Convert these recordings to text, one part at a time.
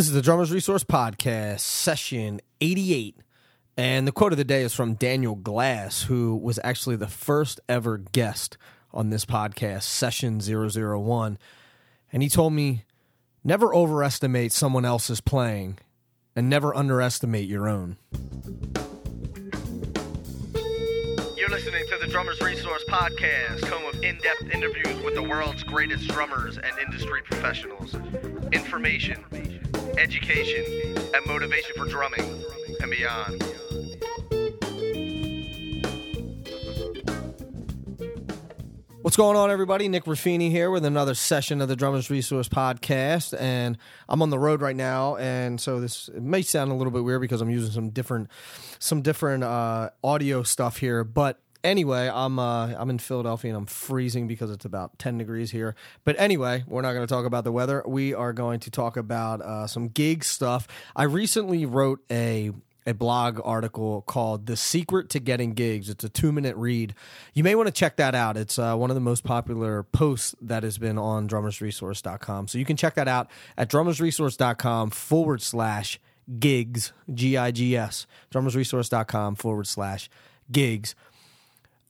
This is the Drummers Resource Podcast, session 88. And the quote of the day is from Daniel Glass, who was actually the first ever guest on this podcast, session 001. And he told me, never overestimate someone else's playing and never underestimate your own. You're listening to the Drummers Resource Podcast, home of in depth interviews with the world's greatest drummers and industry professionals. Information, education, and motivation for drumming and beyond. What's going on, everybody? Nick Ruffini here with another session of the Drummers Resource Podcast, and I'm on the road right now, and so this may sound a little bit weird because I'm using some different, some different uh, audio stuff here. But anyway, I'm uh, I'm in Philadelphia and I'm freezing because it's about 10 degrees here. But anyway, we're not going to talk about the weather. We are going to talk about uh, some gig stuff. I recently wrote a a blog article called The Secret to Getting Gigs. It's a two minute read. You may want to check that out. It's uh, one of the most popular posts that has been on drummersresource.com. So you can check that out at drummersresource.com forward slash gigs, G I G S, drummersresource.com forward slash gigs.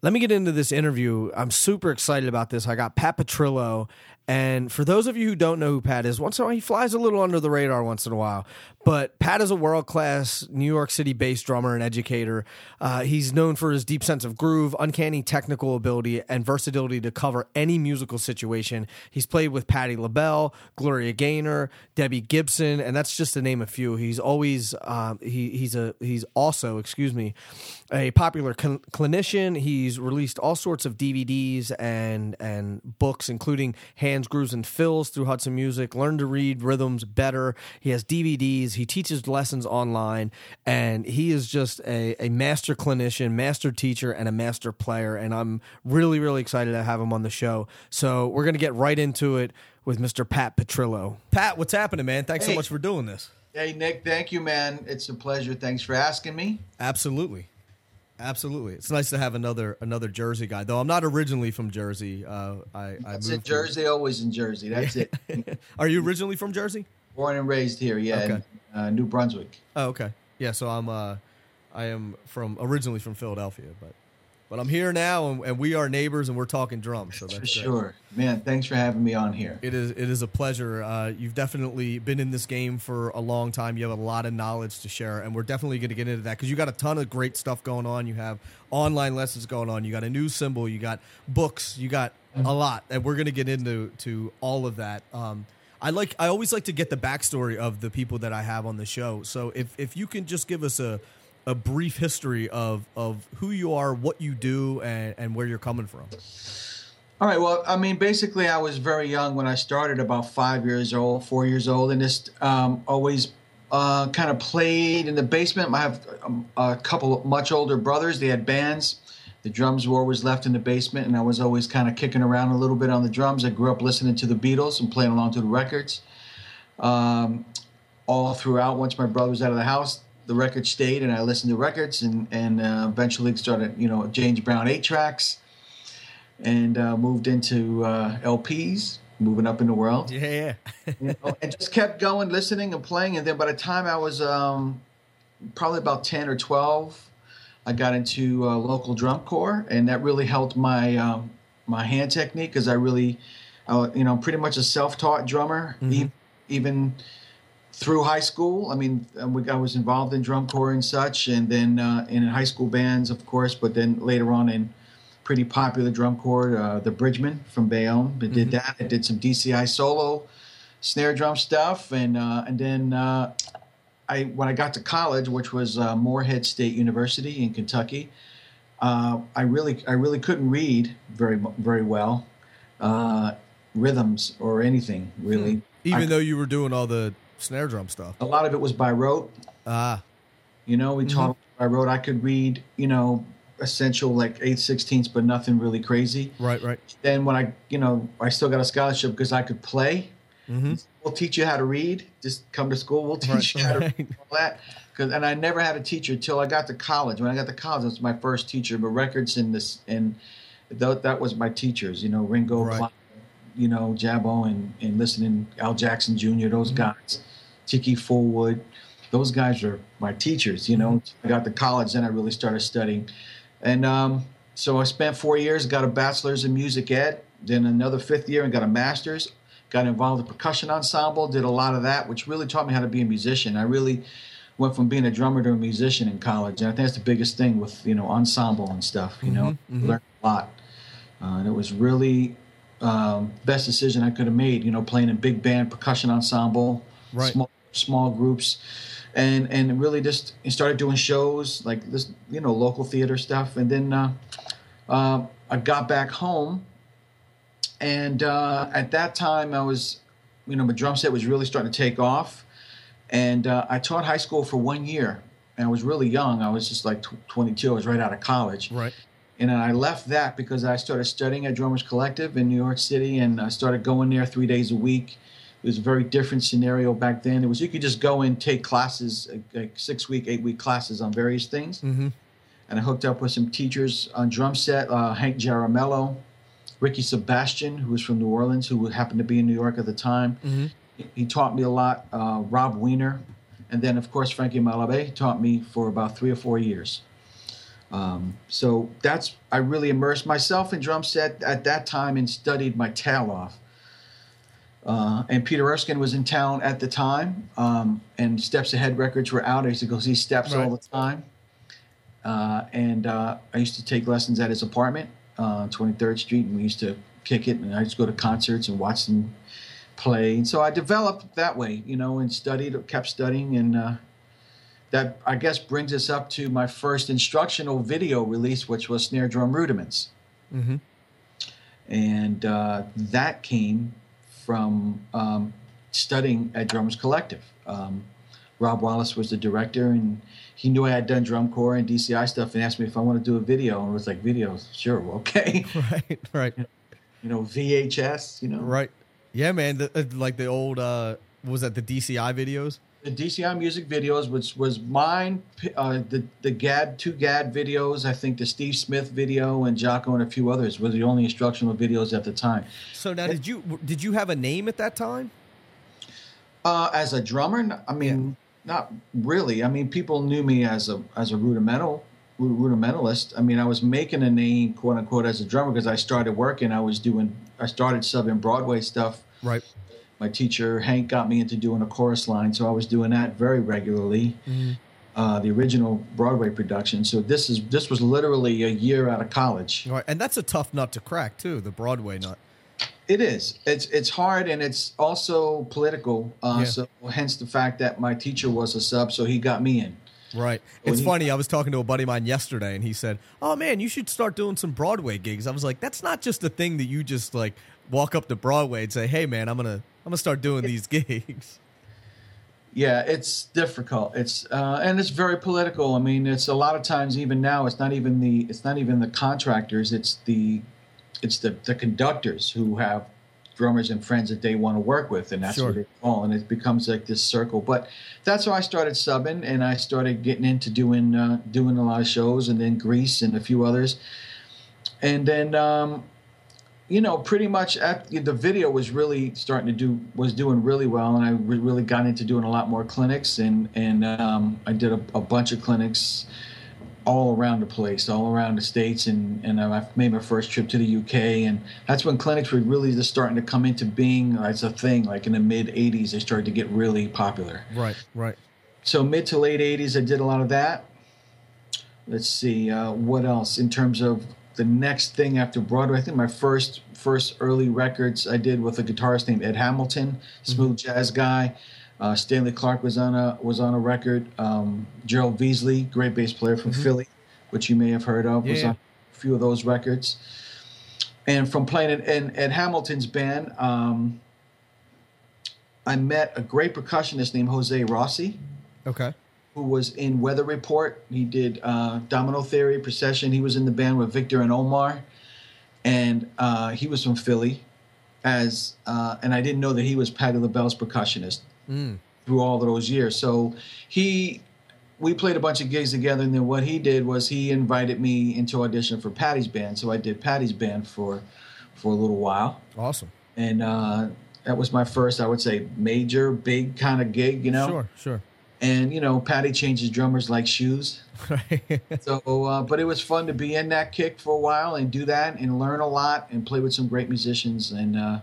Let me get into this interview. I'm super excited about this. I got Pat Petrillo. And for those of you who don't know who Pat is, once in a while he flies a little under the radar once in a while. But Pat is a world class New York City based drummer and educator. Uh, he's known for his deep sense of groove, uncanny technical ability, and versatility to cover any musical situation. He's played with Patti LaBelle, Gloria Gaynor, Debbie Gibson, and that's just to name a few. He's always um, he, he's a he's also excuse me a popular cl- clinician. He's released all sorts of DVDs and and books, including Hands, Grooves, and Fills through Hudson Music. Learn to read rhythms better. He has DVDs. He teaches lessons online, and he is just a, a master clinician, master teacher, and a master player. And I'm really really excited to have him on the show. So we're gonna get right into it with Mr. Pat Petrillo. Pat, what's happening, man? Thanks so much for doing this. Hey Nick, thank you, man. It's a pleasure. Thanks for asking me. Absolutely. Absolutely. It's nice to have another another Jersey guy. Though I'm not originally from Jersey. Uh, I, I That's moved in Jersey, always in Jersey. That's it. Are you originally from Jersey? Born and raised here, yeah, Okay. in uh, New Brunswick. Oh, okay. Yeah, so I'm uh I am from originally from Philadelphia, but but I'm here now and, and we are neighbors and we're talking drums. So that's For great. sure, man. Thanks for having me on here. It is it is a pleasure. Uh, you've definitely been in this game for a long time. You have a lot of knowledge to share, and we're definitely going to get into that because you got a ton of great stuff going on. You have online lessons going on. You got a new cymbal. You got books. You got a lot, and we're going to get into to all of that. Um, I like. I always like to get the backstory of the people that I have on the show. So if if you can just give us a a brief history of of who you are, what you do, and and where you're coming from. All right. Well, I mean, basically, I was very young when I started, about five years old, four years old, and just um, always uh, kind of played in the basement. I have um, a couple much older brothers. They had bands. The drums were always left in the basement, and I was always kind of kicking around a little bit on the drums. I grew up listening to the Beatles and playing along to the records. Um, all throughout, once my brother was out of the house, the record stayed, and I listened to records, and and uh, eventually started, you know, James Brown eight tracks and uh, moved into uh, LPs, moving up in the world, Yeah. you know, and just kept going, listening and playing. And then by the time I was um, probably about ten or twelve, I got into uh, local drum corps, and that really helped my um, my hand technique because I really, uh, you know, pretty much a self-taught drummer, e- even through high school. I mean, we- I was involved in drum corps and such, and then uh, in high school bands, of course, but then later on in pretty popular drum corps, uh, the Bridgemen from Bayonne. I did that. I did some DCI solo snare drum stuff, and uh, and then uh, I when I got to college, which was uh, Morehead State University in Kentucky, uh, I really I really couldn't read very very well uh, rhythms or anything really. Even I- though you were doing all the snare drum stuff. a lot of it was by rote. Ah, You know, we taught by rote. I could read, you know, essential like eight sixteenths, but nothing really crazy. right, right. Then when I, you know, I still got a scholarship because I could play. Mm-hmm. We'll teach you how to read. Just come to school. We'll teach you how to read all that. Cause, and I never had a teacher till I got to college. When I got to college, it was my first teacher. But records in this and that, that was my teachers. You know, Ringo, Right. You know, Jabo, and and listening Al Jackson Jr. Those Mm-hmm. guys. Tiki Fulwood. Those guys are my teachers. You know, I got to college, then I really started studying, and um, so I spent four years, got a bachelor's in music ed, then another fifth year, and got a master's. Got involved in percussion ensemble, did a lot of that, which really taught me how to be a musician. I really went from being a drummer to a musician in college, and I think that's the biggest thing with you know ensemble and stuff. You know, learned a lot, uh, and it was really um, best decision I could have made. You know, playing in big band percussion ensemble, Right. small small groups, and and really just started doing shows like this, you know, local theater stuff, and then uh, uh, I got back home, and uh, at that time I was, you know, my drum set was really starting to take off, and uh, I taught high school for one year, and I was really young. I was just like tw 22. I was right out of college. Right. And I left that because I started studying at Drummers Collective in New York City, and I started going there three days a week. It was a very different scenario back then. It was you could just go and take classes, like, six week, eight week classes on various things. Mm-hmm. And I hooked up with some teachers on drum set, uh, Hank Jaramillo, Ricky Sebastian, who was from New Orleans, who happened to be in New York at the time. Mm-hmm. He- He taught me a lot. Uh, Rob Weiner, and then of course Frankie Malabe taught me for about three or four years. Um, so that's I really immersed myself in drum set at that time and studied my tail off. Uh, and Peter Erskine was in town at the time, um, and Steps Ahead records were out. I used to go see Steps all the time, uh, and uh, I used to take lessons at his apartment uh, on 23rd Street, and we used to kick it. And I used to go to concerts and watch them play. And so I developed that way, you know, and studied, kept studying, and uh, that I guess brings us up to my first instructional video release, which was snare drum rudiments, Mm-hmm. and uh, that came from um, studying at Drummers Collective. Um, Rob Wallace was the director, and he knew I had done drum corps and DCI stuff, and asked me if I want to do a video, and I was like, "Video, sure, okay." Right. Right. you know, VHS, you know, Right. Yeah, man. The, uh, like the old uh, was that the DCI videos? The DCI music videos, which was mine, uh, the the Gadd two Gadd videos, I think the Steve Smith video and Jaco and a few others were the only instructional videos at the time. So now, did you did you have a name at that time? Uh, as a drummer, I mean, not really. I mean, people knew me as a as a rudimental rudimentalist. I mean, I was making a name, quote unquote, as a drummer because I started working. I was doing, I started subbing Broadway stuff. Right. My teacher Hank got me into doing a chorus line, so I was doing that very regularly. Uh, the original Broadway production. So this is this was literally a year out of college. Right. And that's a tough nut to crack too. The Broadway nut. It is. It's it's hard and it's also political. Uh, Yeah. So hence the fact that my teacher was a sub, so he got me in. Right. When It's he- funny. I was talking to a buddy of mine yesterday, and he said, "Oh man, you should start doing some Broadway gigs." I was like, "That's not just a thing that you just like walk up to Broadway and say, "Hey man, I'm gonna I'm gonna start doing these gigs." Yeah, it's difficult. It's uh, and it's very political. I mean, it's a lot of times even now. It's not even the it's not even the contractors. It's the it's the the conductors who have drummers and friends that they want to work with, and that's Sure. what they call. And it becomes like this circle. But that's how I started subbing, and I started getting into doing uh, doing a lot of shows, and then Grease and a few others, and then. Um, you know, pretty much at, the video was really starting to do was doing really well, and I really got into doing a lot more clinics, and and um, I did a, a bunch of clinics all around the place, all around the states, and and I made my first trip to the UK, and that's when clinics were really just starting to come into being as a thing. Like in the mid '80s, they started to get really popular. Right. Right. So mid to late '80s, I did a lot of that. Let's see uh, what else in terms of the next thing after Broadway. I think my first first early records I did with a guitarist named Ed Hamilton, smooth jazz guy. Uh, Stanley Clarke was on a was on a record. Um, Gerald Veasley, great bass player from Philly, which you may have heard of, was on a few of those records. And from playing in, in Ed Hamilton's band, um, I met a great percussionist named Jose Rossy Okay. Who was in Weather Report. He did uh, Domino Theory, Procession. He was in the band with Victor and Omar, and uh, he was from Philly. As uh, and I didn't know that he was Patti LaBelle's percussionist Mm. through all of those years. So he, we played a bunch of gigs together, and then what he did was he invited me into audition for Patti's band. So I did Patti's band for for a little while Awesome. and uh, that was my first, I would say, major, big kind of gig, you know. Sure, sure. And you know, Patti changes drummers like shoes. so, uh, but it was fun to be in that kick for a while and do that and learn a lot and play with some great musicians. And uh,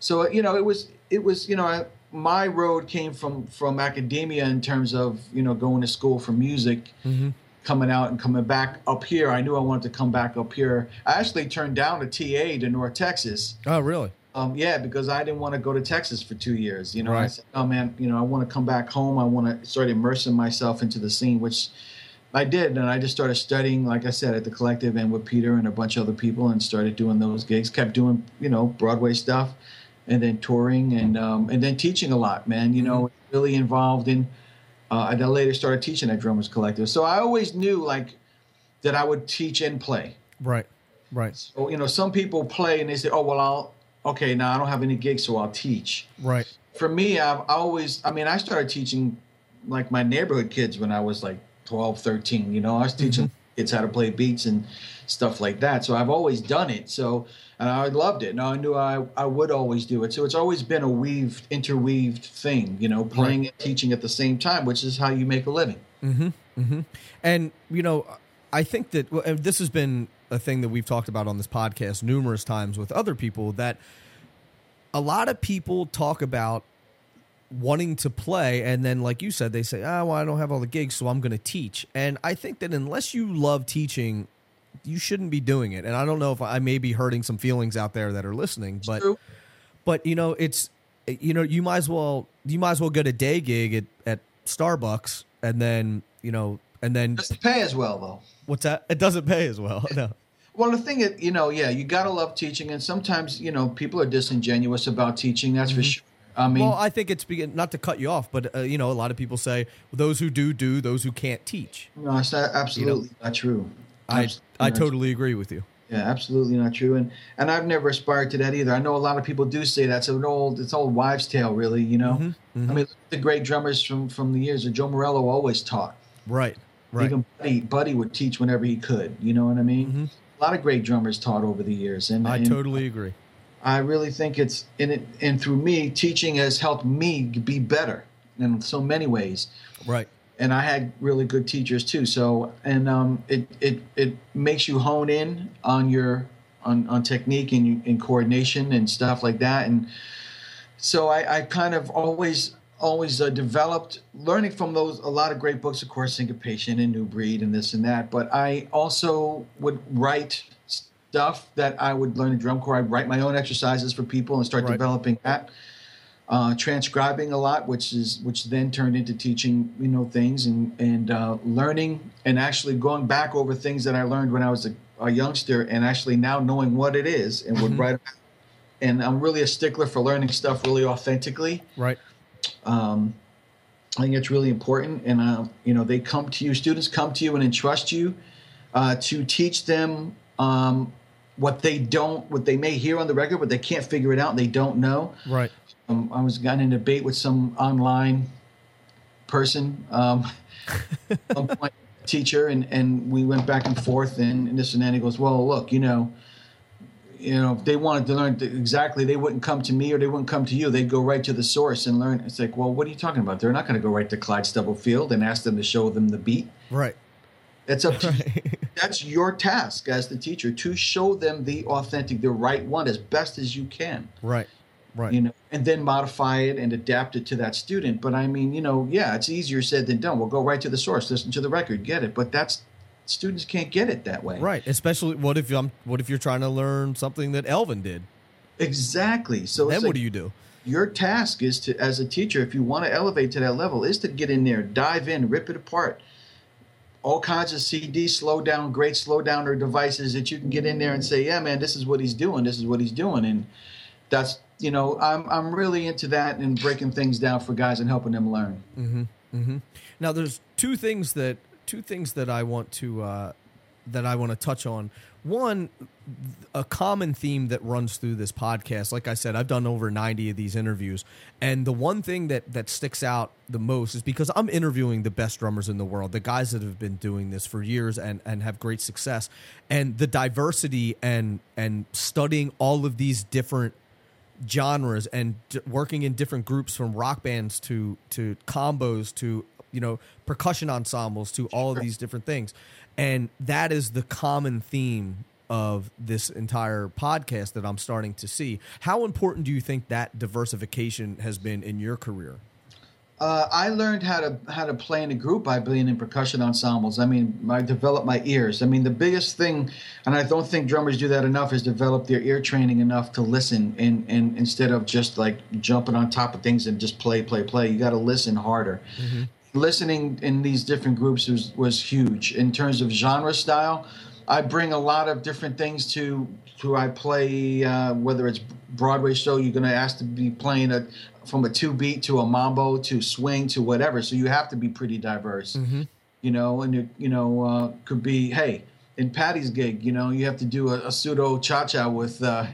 so, you know, it was it was you know I, my road came from from academia in terms of you know going to school for music. Mm-hmm. Coming out and coming back up here, I knew I wanted to come back up here. I actually turned down a TA to North Texas. Oh, really? Um, yeah, because I didn't want to go to Texas for two years. You know, I said, "Oh man, you know, I want to come back home. I want to start immersing myself into the scene," which I did, and I just started studying, like I said, at the collective and with Peter and a bunch of other people, and started doing those gigs. Kept doing, you know, Broadway stuff, and then touring, and um, and then teaching a lot. Man, you know, really involved in. Uh, I then later started teaching at Drummers Collective, so I always knew like that I would teach and play. Right, right, So you know, some people play and they say, "Oh well, I'll okay now I don't have any gigs, so I'll teach." right. For me, I've always, I mean, I started teaching like my neighborhood kids when I was like 12, 13. You know, I was teaching kids how to play beats and stuff like that. So I've always done it. So and I loved it. And I knew I I would always do it. So it's always been a weaved, interweaved thing. You know, playing and teaching at the same time, which is how you make a living. Mm hmm. Mm hmm. And you know, I think that well, this has been a thing that we've talked about on this podcast numerous times with other people that a lot of people talk about wanting to play and then like you said they say ah well I don't have all the gigs so I'm going to teach and I think that unless you love teaching you shouldn't be doing it and I don't know if I may be hurting some feelings out there that are listening but True. but you know it's you know you might as well you might as well get a day gig at, at Starbucks and then you know and then Doesn't pay as well though. what's that it doesn't pay as well no Well, the thing is, you know, yeah, you gotta love teaching, and sometimes, you know, people are disingenuous about teaching. That's for sure. I mean, well I think it's begin not to cut you off but uh, you know a lot of people say those who do do those who can't teach no, it's not, absolutely not true. I Absolutely I totally agree with you Yeah, absolutely not true. And and I've never aspired to that either. I know a lot of people do say that's an old it's old wives' tale, really. You know, Mm-hmm, I mean, the great drummers from from the years. of Joe Morello always taught. right right Even Buddy, Buddy would teach whenever he could. You know what I mean? A lot of great drummers taught over the years, and Mm-hmm. I and totally agree I really think it's in it, and through me, teaching has helped me be better in so many ways. right and I had really good teachers too. So and um, it it it makes you hone in on your on, on technique and, and coordination and stuff like that. And so I, I kind of always always uh, developed learning from those a lot of great books, of course, Syncopation and New Breed and this and that. But I also would write stuff that I would learn in drum corps. I'd write my own exercises for people and start Right. developing that uh, transcribing a lot, which is which then turned into teaching, you know, things and and uh, learning and actually going back over things that I learned when I was a, a youngster and actually now knowing what it is and would write. And I'm really a stickler for learning stuff really authentically. right Um, I think it's really important, and uh, you know, they come to you. Students come to you and entrust you uh, to teach them um, what they don't, what they may hear on the record, but they can't figure it out. and They don't know right um, I was got in a debate with some online person, um, teacher, and, and we went back and forth and, and this and that. And He goes, "Well, look, you know, you know, if they wanted to learn exactly, they wouldn't come to me or they wouldn't come to you. They'd go right to the source and learn." It's like, well, what are you talking about? They're not going to go right to Clyde Stubblefield and ask them to show them the beat. right That's up to. That's your task as the teacher to show them the authentic, the right one as best as you can right right you know, and then modify it and adapt it to that student. But I mean, you know, yeah, it's easier said than done. We'll go right to the source, listen to the record, get it. But that's students can't get it that way. right especially what if I'm what if you're trying to learn something that Elvin did Exactly. So then what like do you do your task is to, as a teacher, if you want to elevate to that level, is to get in there, dive in, rip it apart. All kinds of CD slow down, great slow downer devices that you can get in there and say, yeah, man, this is what he's doing. This is what he's doing. And that's, you know, I'm, I'm really into that and breaking things down for guys and helping them learn. Mm-hmm. Mm-hmm. Now, there's two things that two things that I want to uh, that I want to touch on. One, a common theme that runs through this podcast. Like I said, I've done over 90 of these interviews, and the one thing that that sticks out the most is because I'm interviewing the best drummers in the world, the guys that have been doing this for years and and have great success, and the diversity and and studying all of these different genres and d- working in different groups from rock bands to to combos to you know percussion ensembles to all of these different things and that is the common theme of this entire podcast that I'm starting to see how important do you think that diversification has been in your career Uh, I learned how to how to play in a group by being in percussion ensembles. I mean, I developed my ears. I mean, the biggest thing, and I don't think drummers do that enough, is develop their ear training enough to listen, and, and instead of just like jumping on top of things and just play, play, play. You got to listen harder. Listening in these different groups was was huge in terms of genre style. I bring a lot of different things to to I play uh, whether it's Broadway show you're going to ask to be playing a from a two beat to a mambo to swing to whatever so you have to be pretty diverse you know and it you know uh, could be hey in Patti's gig you know you have to do a, a pseudo cha cha with uh,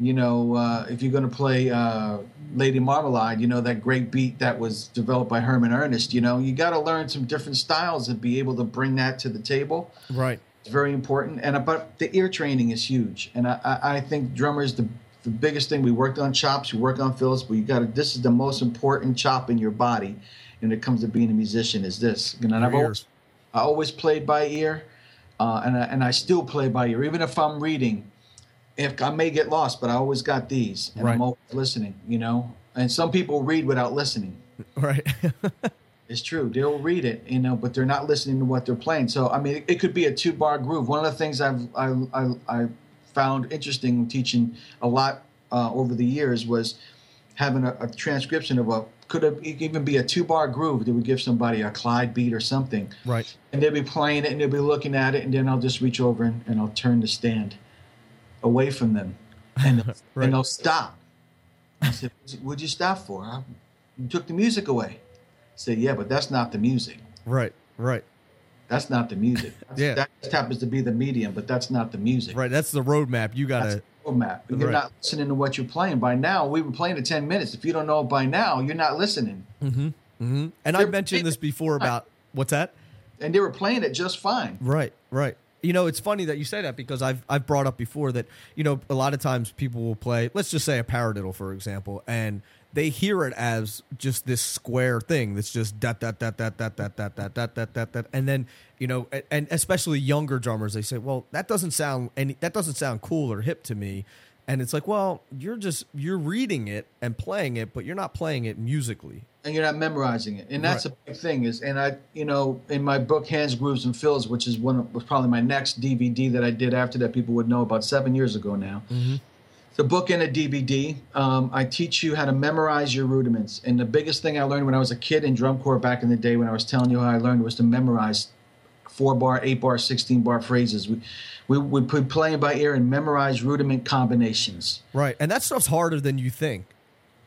you know uh, if you're going to play uh, Lady Marmalade you know that great beat that was developed by Herman Ernest you know you got to learn some different styles and be able to bring that to the table right it's very important, and about the ear training is huge, and I, I, I think drummers the the biggest thing we worked on chops, we work on fills, but you got to. This is the most important chop in your body, when it comes to being a musician. Is this? You know, and I've always. I always played by ear, uh, and I, and I still play by ear, even if I'm reading. If I may get lost, but I always got these, and Right. I'm always listening. You know, and some people read without listening. right It's true. They'll read it, you know, but they're not listening to what they're playing. So, I mean, it, could be a two bar groove. One of the things I've I, I, I found interesting teaching a lot uh, over the years was having a, a transcription of a could have, even be a two bar groove that would give somebody a Clyde beat or something, right and they'll be playing it and they'll be looking at it, and then I'll just reach over and, and I'll turn the stand away from them, and they'll, Right. and they'll stop. I said, "What'd you stop for? I, you took the music away." I said, "Yeah, but that's not the music. right right That's not the music. That's, Yeah. That just happens to be the medium, but that's not the music. right that's the roadmap you gotta the roadmap. You're Right. not listening to what you're playing. By now, we were playing in 10 minutes. If you don't know it by now, you're not listening. Mm-hmm, mm-hmm. and i mentioned this before about what's that And they were playing it just fine. Right, right. You know, it's funny that you say that because I've I've brought up before that you know a lot of times people will play. Let's just say a paradiddle, for example, and they hear it as just this square thing that's just that that that that that that that that that that that that, and then you know, and, especially younger drummers, they say, well, that doesn't sound any that doesn't sound cool or hip to me. And it's like, well, you're just you're reading it and playing it, but you're not playing it musically. And you're not memorizing it. And that's Right. a big thing is, and I, you know, in my book, Hands, Grooves, and Fills, which is one of, was probably my next DVD that I did after that people would know about seven years ago now. The book and a DVD. Um, I teach you how to memorize your rudiments. And the biggest thing I learned when I was a kid in drum corps back in the day, when I was telling you how I learned, was to memorize four bar, eight bar, sixteen bar phrases. We we would put playing by ear and memorize rudiment combinations. Right, and that stuff's harder than you think.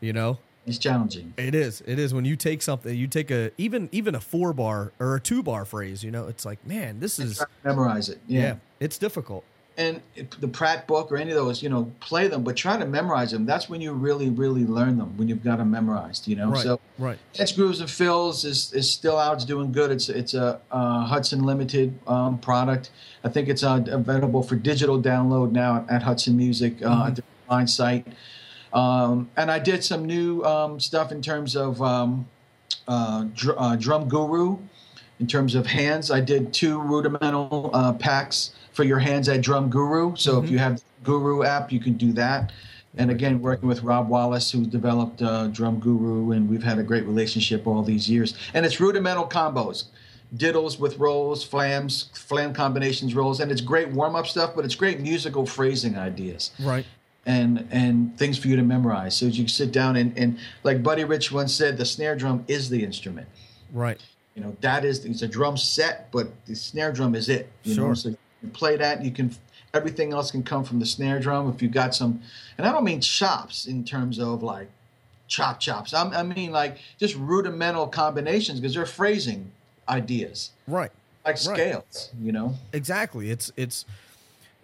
You know, It's challenging. It is. It is when you take something, you take a even even a four bar or a two bar phrase. You know, it's like, man, this is Memorize it. yeah, it's difficult. and the Pratt book or any of those, you know, play them, but try to memorize them. That's when you really, really learn them when you've got them memorized. You know, Right, so right. It's Grooves and Fills is is still out. It's doing good. It's it's a uh, Hudson Limited um, product. I think it's uh, available for digital download now at Hudson Music uh, at the line site. Um, and I did some new um, stuff in terms of um, uh, dr- uh, Drum Guru. In terms of hands, I did two rudimental uh, packs for your hands at Drum Guru. So if you have Guru app, you can do that. And again, working with Rob Wallace, who developed uh, Drum Guru, and we've had a great relationship all these years. And it's rudimental combos, diddles with rolls, flams, flam combinations, rolls, and it's great warm up stuff. But it's great musical phrasing ideas Right. And and things for you to memorize. So you can sit down and, and like Buddy Rich once said, the snare drum is the instrument. Right. You know, that is it's a drum set, but the snare drum is it. You know, Sure. so you play that, you can everything else can come from the snare drum if you've got some and I don't mean chops in terms of like chop chops. I'm, I mean like just rudimental combinations because they're phrasing ideas Right. like Right. scales. You know, Exactly. It's it's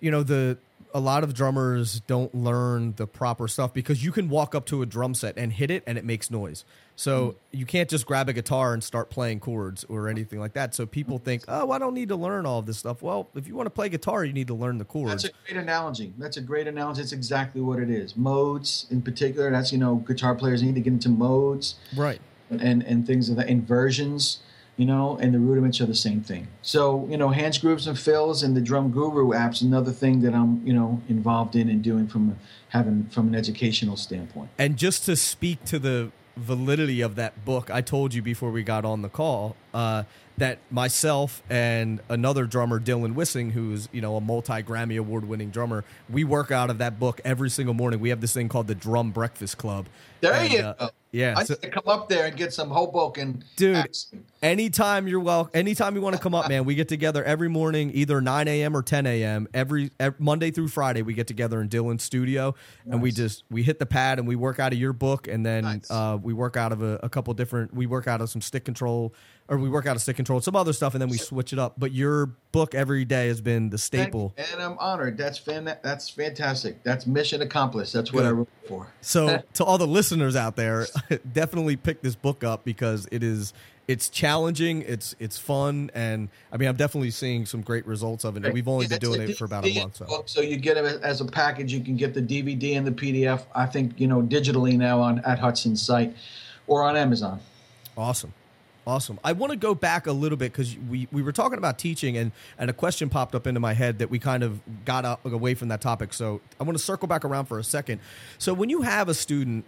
you know the a lot of drummers don't learn the proper stuff because you can walk up to a drum set and hit it and it makes noise. So mm. you can't just grab a guitar and start playing chords or anything like that. So people think, oh, I don't need to learn all of this stuff. Well, if you want to play guitar, you need to learn the chords. That's a great analogy. That's a great analogy. It's exactly what it is. Modes, in particular, that's you know, guitar players need to get into modes, right, and and things of that inversions you know, and the rudiments are the same thing. So, you know, hands, grooves, and fills, and the Drum Guru app's another thing that I'm, you know, involved in and doing from having from an educational standpoint. And just to speak to the validity of that book, I told you before we got on the call uh, that myself and another drummer, Dylan Wissing, who's you know a multi Grammy award winning drummer, we work out of that book every single morning. We have this thing called the Drum Breakfast Club. There and, you uh, go. Yeah, I so, need to come up there and get some Hoboken. Dude, accent. anytime you're well, anytime you want to come up, man, we get together every morning, either 9 a.m. or 10 a.m. Every, every, Monday through Friday, we get together in Dylan's studio nice. and we just we hit the pad and we work out of your book, and then nice. uh, we work out of a, a couple different. We work out of some stick control or we work out a stick control some other stuff, and then we switch it up. But your book every day has been the staple. And I'm honored. That's fan. That's fantastic. That's mission accomplished. That's what Good. I wrote for. So to all the listeners out there, definitely pick this book up because it is it's challenging, it's it's fun, and I mean I'm definitely seeing some great results of it. And we've only yeah, been doing it for about a month. So. so you get it as a package. You can get the DVD and the PDF. I think you know digitally now on at Hudson's site or on Amazon. Awesome. Awesome. I want to go back a little bit because we, we were talking about teaching and, and a question popped up into my head that we kind of got up, away from that topic. So I want to circle back around for a second. So when you have a student,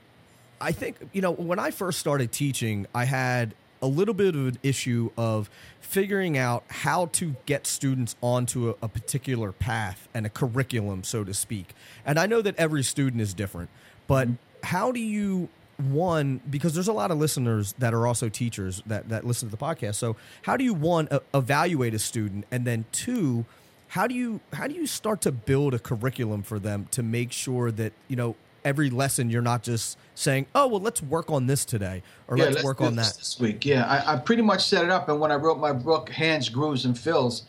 I think, you know, when I first started teaching, I had a little bit of an issue of figuring out how to get students onto a, a particular path and a curriculum, so to speak. And I know that every student is different, but mm-hmm. how do you one because there's a lot of listeners that are also teachers that that listen to the podcast. So how do you one uh, evaluate a student? And then two how do you how do you start to build a curriculum for them to make sure that you know every lesson you're not just saying oh well let's work on this today or yeah, let's, let's, work on that this week. Yeah I, I, pretty much set it up and when i wrote my book hands grooves and fills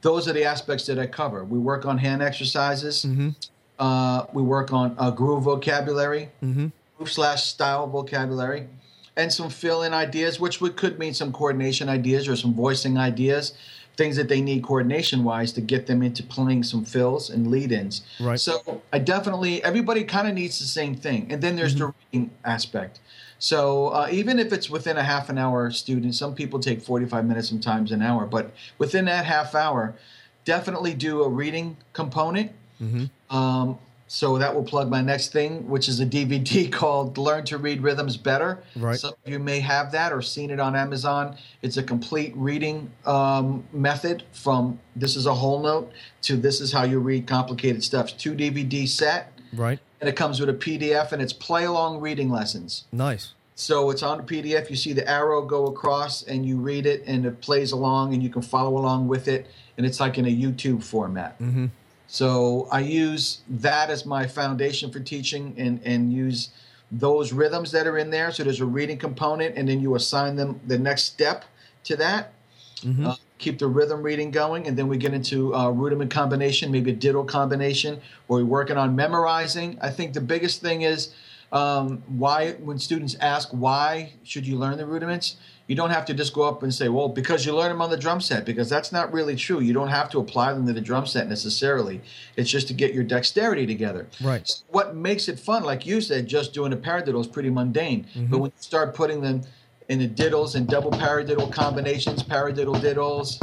those are the aspects that i cover. We work on hand exercises. Mm-hmm. uh, we work on uh, groove vocabulary. Mm-hmm slash style vocabulary and some fill in ideas, which would, could mean some coordination ideas or some voicing ideas, things that they need coordination wise to get them into playing some fills and lead ins. Right. So I definitely, everybody kind of needs the same thing. And then there's mm-hmm. the reading aspect. So uh, even if it's within a half an hour student, some people take 45 minutes, sometimes an hour, but within that half hour, definitely do a reading component. Mm-hmm. Um, so that will plug my next thing, which is a DVD called Learn to Read Rhythms Better. Right. Some of you may have that or seen it on Amazon. It's a complete reading um, method from this is a whole note to this is how you read complicated stuff. Two DVD set. Right. And it comes with a PDF and it's play along reading lessons. Nice. So it's on the PDF. You see the arrow go across and you read it and it plays along and you can follow along with it. And it's like in a YouTube format. Mm-hmm. So I use that as my foundation for teaching and, and use those rhythms that are in there. So there's a reading component, and then you assign them the next step to that. Mm-hmm. Uh, keep the rhythm reading going, and then we get into uh, rudiment combination, maybe a diddle combination, or we're working on memorizing. I think the biggest thing is um, why, when students ask why should you learn the rudiments, you don't have to just go up and say, well, because you learn them on the drum set, because that's not really true. You don't have to apply them to the drum set necessarily. It's just to get your dexterity together. Right. So what makes it fun, like you said, just doing a paradiddle is pretty mundane. Mm-hmm. But when you start putting them in the diddles and double paradiddle combinations, paradiddle diddles,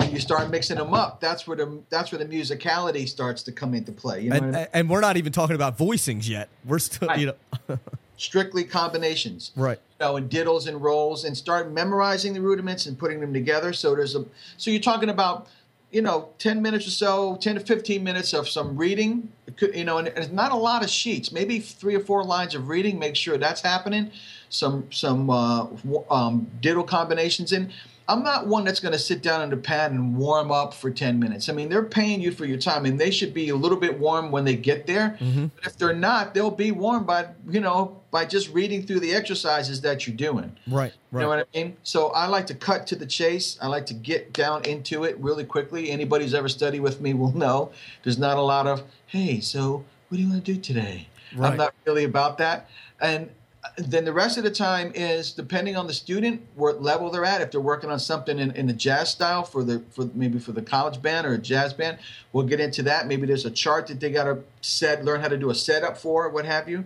and you start mixing them up, that's where the that's where the musicality starts to come into play. You know and, I mean? and, we're not even talking about voicings yet. We're still, right. you know. strictly combinations. Right. You know, and diddles and rolls and start memorizing the rudiments and putting them together. So there's a so you're talking about you know 10 minutes or so 10 to 15 minutes of some reading you know and it's not a lot of sheets maybe three or four lines of reading make sure that's happening some some uh, um, diddle combinations in. I'm not one that's going to sit down in the pad and warm up for 10 minutes. I mean, they're paying you for your time, and they should be a little bit warm when they get there. Mm-hmm. But if they're not, they'll be warm by you know by just reading through the exercises that you're doing. Right. You know what I mean? So I like to cut to the chase. I like to get down into it really quickly. Anybody who's ever studied with me will know there's not a lot of, hey, so what do you want to do today? Right. I'm not really about that. And then the rest of the time is depending on the student, what level they're at. If they're working on something in, in the jazz style for the for maybe for the college band or a jazz band, we'll get into that. Maybe there's a chart that they got to set, learn how to do a setup for, what have you.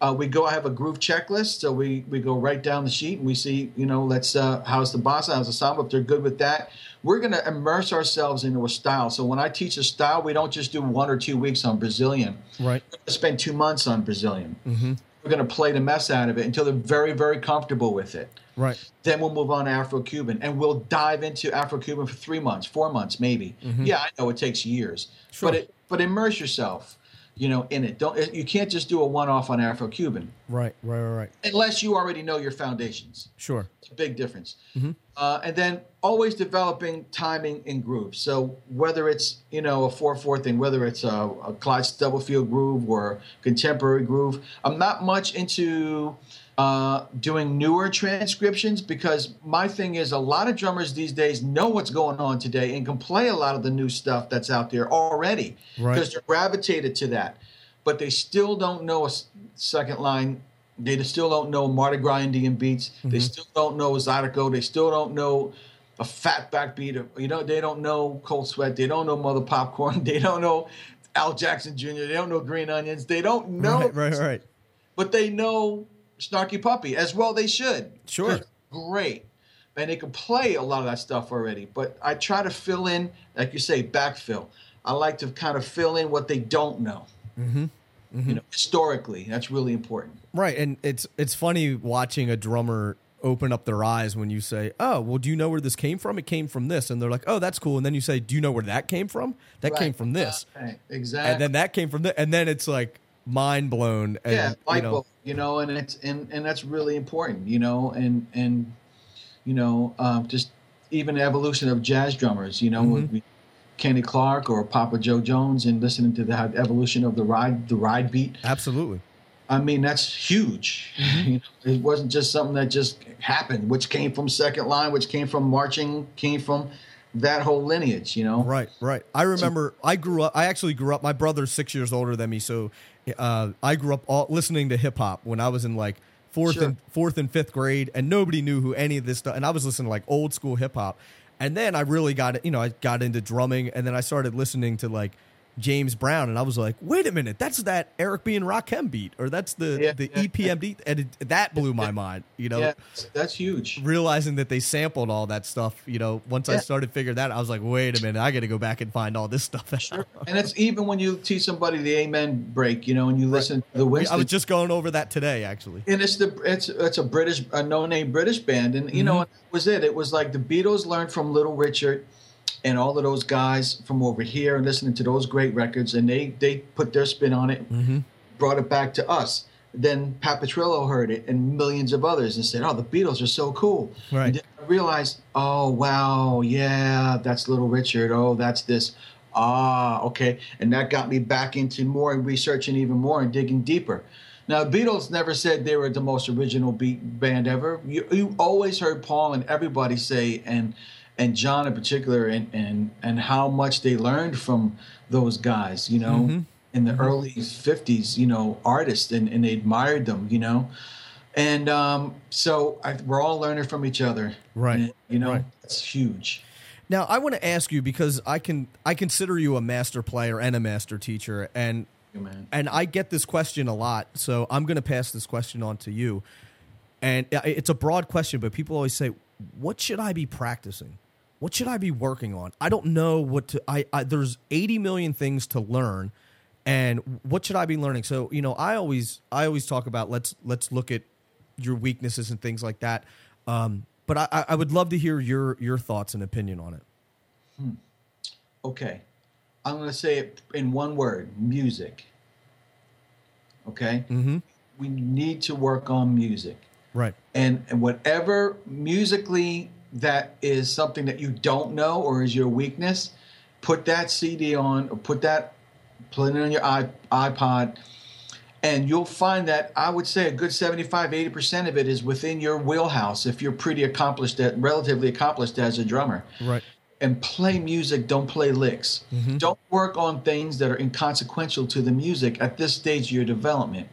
Uh, we go. I have a groove checklist, so we we go right down the sheet and we see, you know, let's uh, how's the bossa, how's the samba. If they're good with that, we're going to immerse ourselves into a style. So when I teach a style, we don't just do one or two weeks on Brazilian. Right. Spend two months on Brazilian. Mm-hmm. We're going to play the mess out of it until they're very very comfortable with it. Right. Then we'll move on to Afro Cuban, and we'll dive into Afro Cuban for three months, four months, maybe. Mm-hmm. Yeah, I know it takes years, Sure. but it, but immerse yourself, you know, in it. Don't you can't just do a one off on Afro Cuban Right. Right. Right. Right. unless you already know your foundations. Sure. It's a big difference. Uh, and then always developing timing and grooves. So whether it's you know a four four thing, whether it's a, a Clyde Stubblefield groove or contemporary groove, I'm not much into uh, doing newer transcriptions because my thing is a lot of drummers these days know what's going on today and can play a lot of the new stuff that's out there already Right. because they're gravitated to that, but they still don't know a second line they still don't know Mardi Gras Indian beats. They still don't know Zydeco. They still don't know a fat backbeat. Or, you know, they don't know Cold Sweat. They don't know Mother Popcorn. They don't know Al Jackson Jr. They don't know Green Onions. They don't know, Right. Right. Right. but they know Snarky Puppy as well. They should. Sure. Great. And they can play a lot of that stuff already. But I try to fill in, like you say, backfill. I like to kind of fill in what they don't know. Mm-hmm. You know, historically, that's really important. Right, and it's it's funny watching a drummer open up their eyes when you say, "Oh, well, do you know where this came from? It came from this," and they're like, "Oh, that's cool." And then you say, "Do you know where that came from? That came from this." Right. Exactly. And then that came from this, and then it's like mind blown. And, yeah, light you know, bulb, you know, and it's and and that's really important, you know, and and you know, um, just even the evolution of jazz drummers, you know, Mm-hmm. with Kenny Clarke or Papa Joe Jones, and listening to the evolution of the ride, the ride beat. absolutely. I mean, that's huge. Mm-hmm. You know, it wasn't just something that just happened, which came from second line, which came from marching, came from that whole lineage, you know. Right, right. I remember I grew up. I actually grew up. My brother's six years older than me, so uh, I grew up all, listening to hip hop when I was in like fourth Sure. and fourth and fifth grade, and nobody knew who any of this stuff. And I was listening to like old school hip hop, and then I really got you know I got into drumming, and then I started listening to like James Brown, and I was like, wait a minute, that's that Eric B and Rakim beat, or that's the Yeah, the yeah. EPMD, and it, that blew my mind. You know, Yeah, that's huge. realizing that they sampled all that stuff, you know, once I started figuring that, out, I was like, wait a minute, I got to go back and find all this stuff. out. And it's even when you teach somebody the Amen break, you know, and you listen to the I was just going over that today, actually. and it's the it's it's a British a no name British band, and you Mm-hmm. know that was it. It was like the Beatles learned from Little Richard and all of those guys from over here and listening to those great records, and they they put their spin on it, Mm-hmm. brought it back to us. Then Pat Petrillo heard it, and millions of others, and said, "Oh, the Beatles are so cool." Right. And then I realized, oh wow, yeah, that's Little Richard. Oh, that's this. Ah, okay. And that got me back into more and researching even more and digging deeper. Now, Beatles never said they were the most original beat band ever. You, you always heard Paul and everybody say, and and John in particular, and and and how much they learned from those guys. You know, mm-hmm. in the mm-hmm. early '50s, you know, artists, and and they admired them. You know, and um, so I, we're all learning from each other. Right. And, you know, Right. it's huge. Now, I want to ask you because I can I consider you a master player and a master teacher, and and I get this question a lot, so I'm going to pass this question on to you. And uh, it's a broad question, but people always say, "What should I be practicing? What should I be working on? I don't know what to. I, I there's 80 million things to learn, and what should I be learning? So you know, I always I always talk about let's let's look at your weaknesses and things like that. Um, but I, I- would love to hear your your thoughts and opinion on it. Okay. I'm going to say it in one word music. Okay? Mm-hmm. We need to work on music. Right. And, and whatever musically that is something that you don't know or is your weakness, put that CD on or put that, put it on your iP- iPod, and you'll find that I would say a good 75, 80% of it is within your wheelhouse if you're pretty accomplished at, relatively accomplished as a drummer Right. and play music, don't play licks. Mm-hmm. Don't work on things that are inconsequential to the music at this stage of your development.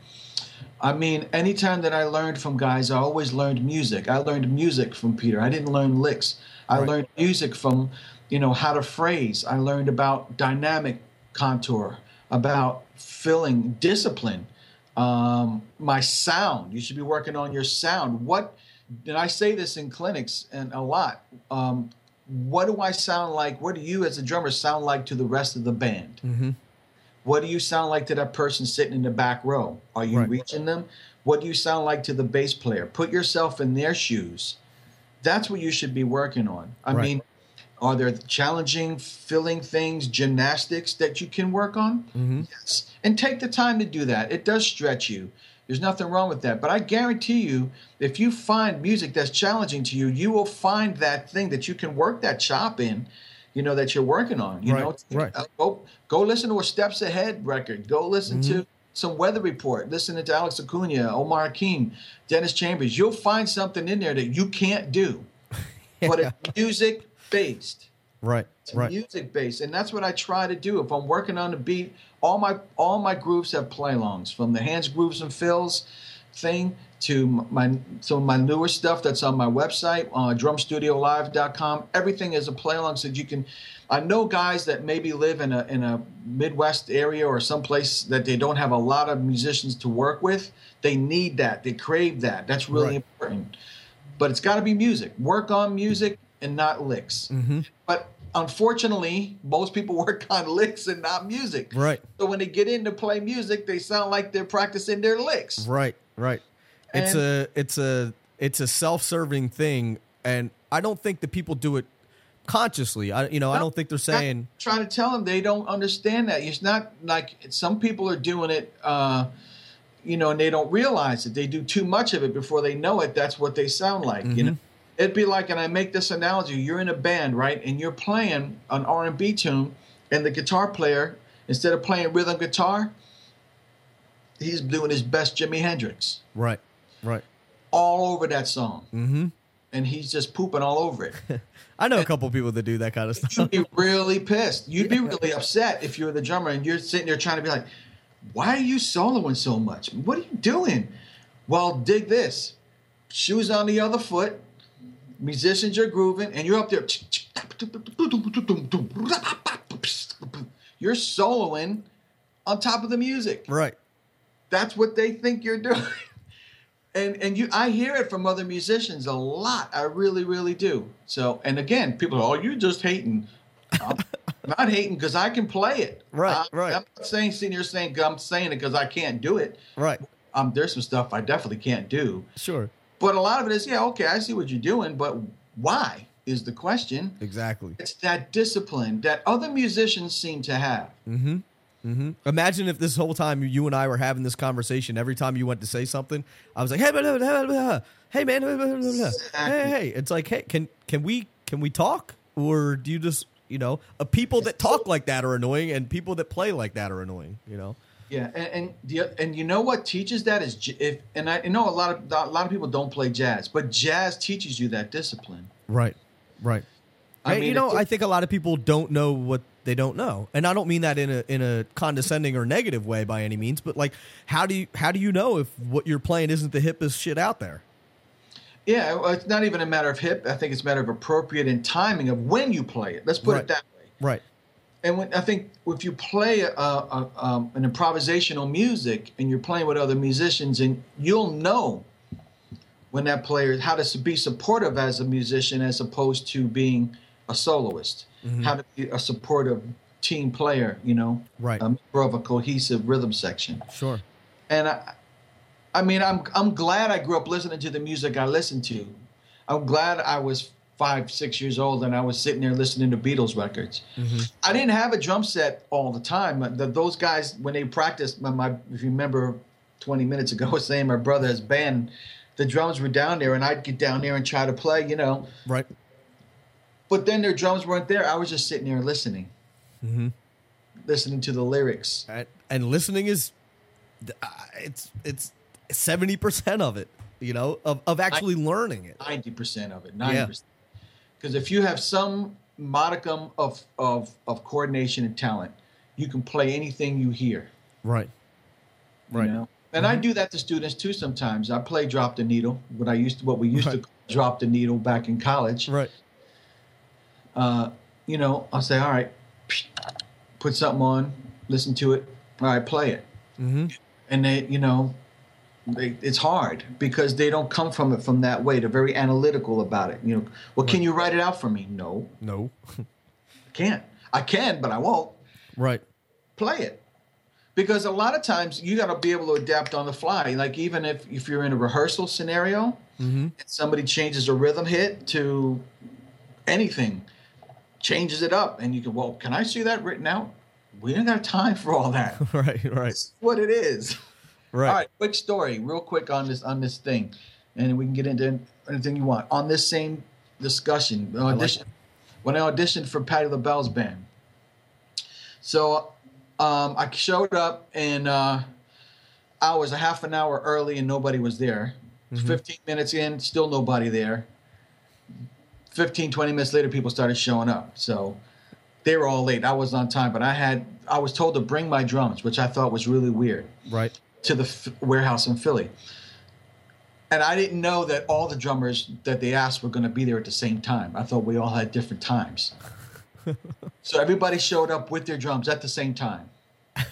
I mean, anytime that I learned from guys, I always learned music. I learned music from Peter. I didn't learn licks. I Right. learned music from, you know, how to phrase. I learned about dynamic contour, about filling, discipline, um, my sound. You should be working on your sound. What, and I say this in clinics and a lot. Um, what do I sound like? What do you, as a drummer, sound like to the rest of the band? Mm-hmm. What do you sound like to that person sitting in the back row? Are you Right. reaching them? What do you sound like to the bass player? Put yourself in their shoes. That's what you should be working on. I Right. mean, are there challenging filling things, gymnastics that you can work on? Mm-hmm. Yes. And take the time to do that. It does stretch you. There's nothing wrong with that. But I guarantee you, if you find music that's challenging to you, you will find that thing that you can work that chop in, you know, that you're working on. You Right, know, right. Uh, go go listen to a Steps Ahead record. Go listen Mm-hmm. to some Weather Report. Listen to Alex Acuna, Omar Hakim, Dennis Chambers. You'll find something in there that you can't do, but it's music based. Right. It's Right. music based, and that's what I try to do. If I'm working on a beat, all my all my grooves have play-alongs, from the hands grooves and fills thing to my some of my newer stuff that's on my website, uh, drumstudiolive.com. Everything is a play-along, so you can. I know guys that maybe live in a in a Midwest area or someplace that they don't have a lot of musicians to work with. They need that. They crave that. That's really Right. important. But it's got to be music. Work on music and not licks. Mm-hmm. But unfortunately, most people work on licks and not music. Right. So when they get in to play music, they sound like they're practicing their licks. Right, right. It's And- a it's a it's a self-serving thing and I don't think that people do it consciously. I you know, I don't think they're saying trying to tell them they don't understand that. It's not like some people are doing it, uh, you know, and they don't realize it. They do too much of it before they know it. That's what they sound like. You know, it'd be like, and I make this analogy: you're in a band, right, and you're playing an R and B tune, and the guitar player, instead of playing rhythm guitar, he's doing his best Jimi Hendrix right, right. all over that song, Mhm. and he's just pooping all over it. I know a couple people that do that kind of stuff. You'd be really pissed. You'd be really upset if you're the drummer and you're sitting there trying to be like, why are you soloing so much? What are you doing? Well, dig this. Shoes on the other foot, musicians are grooving, and you're up there. You're soloing on top of the music. Right. That's what they think you're doing. And and you I hear it from other musicians a lot. I really, really do. So and again, people are, oh, you're just hating. I'm not hating because I can play it. Right, I, right. I'm not saying here saying I'm saying it because I can't do it. Right. Um, there's some stuff I definitely can't do. Sure. But a lot of it is, yeah, okay, I see what you're doing, but why is the question. Exactly. It's that discipline that other musicians seem to have. Mm-hmm. Mm-hmm. Imagine if this whole time you and I were having this conversation, every time you went to say something, I was like, "Hey, blah, blah, blah, blah. hey, man, blah, blah, blah, blah. hey, hey." It's like, hey, can can we can we talk, or do you just you know, uh, people that talk like that are annoying, and people that play like that are annoying. You know. Yeah, and and, the, and you know what teaches that is j- if and I know a lot of a lot of people don't play jazz, but jazz teaches you that discipline. Right. Right. I I mean, you know, it- I think a lot of people don't know what they don't know, and I don't mean that in a in a condescending or negative way by any means. But like, how do you how do you know if what you're playing isn't the hippest shit out there? Yeah, well, it's not even a matter of hip. I think it's a matter of appropriate and timing of when you play it. Let's put Right. it that way. Right. And when, I think if you play a, a, um, an improvisational music and you're playing with other musicians, and you'll know when that player how to be supportive as a musician as opposed to being a soloist. Mm-hmm. How to be a supportive team player. You know, Right. a member of a cohesive rhythm section. Sure. And I, I mean, I'm I'm glad I grew up listening to the music I listened to. I'm glad I was five, six years old and I was sitting there listening to Beatles records. I didn't have a drum set all the time. The, those guys, when they practiced, my, my if you remember, 20 minutes ago, I was saying my brother has band the drums were down there, and I'd get down there and try to play, you know. Right. But then their drums weren't there. I was just sitting there listening, Mm-hmm. listening to the lyrics. And, and listening is, uh, it's it's seventy percent of it. You know, of of actually learning it. Ninety percent of it. Ninety percent. Because if you have some modicum of, of of coordination and talent, you can play anything you hear. Right. you Right. know? And I do that to students too sometimes. I play drop the needle, what I used to what we used Right. to call drop the needle back in college. Right. Uh, you know, I'll say, all right, put something on, listen to it, all right, play it. Mm-hmm. And they, you know, they, it's hard because they don't come from it from that way. They're very analytical about it. You know, well, can you write it out for me? No, No. I can't. I can, but I won't. right. play it because a lot of times you got to be able to adapt on the fly like even if, if you're in a rehearsal scenario Mm-hmm. and somebody changes a rhythm hit to anything changes it up. And you can well can i see that written out? We don't have time for all that. Right. Right. What it is. Right. all right quick story real quick on this on this thing. And we can get into anything you want. On this same discussion audition when i auditioned for Patti LaBelle's band. So um, i showed up and uh, i was a half an hour early and nobody was there. 15 minutes in still nobody there 15 20 minutes later people started showing up so they were all late i was on time but i had i was told to bring my drums which i thought was really weird Right. to the f- warehouse in Philly. And I didn't know that all the drummers that they asked were going to be there at the same time. I thought we all had different times. so everybody showed up with their drums at the same time.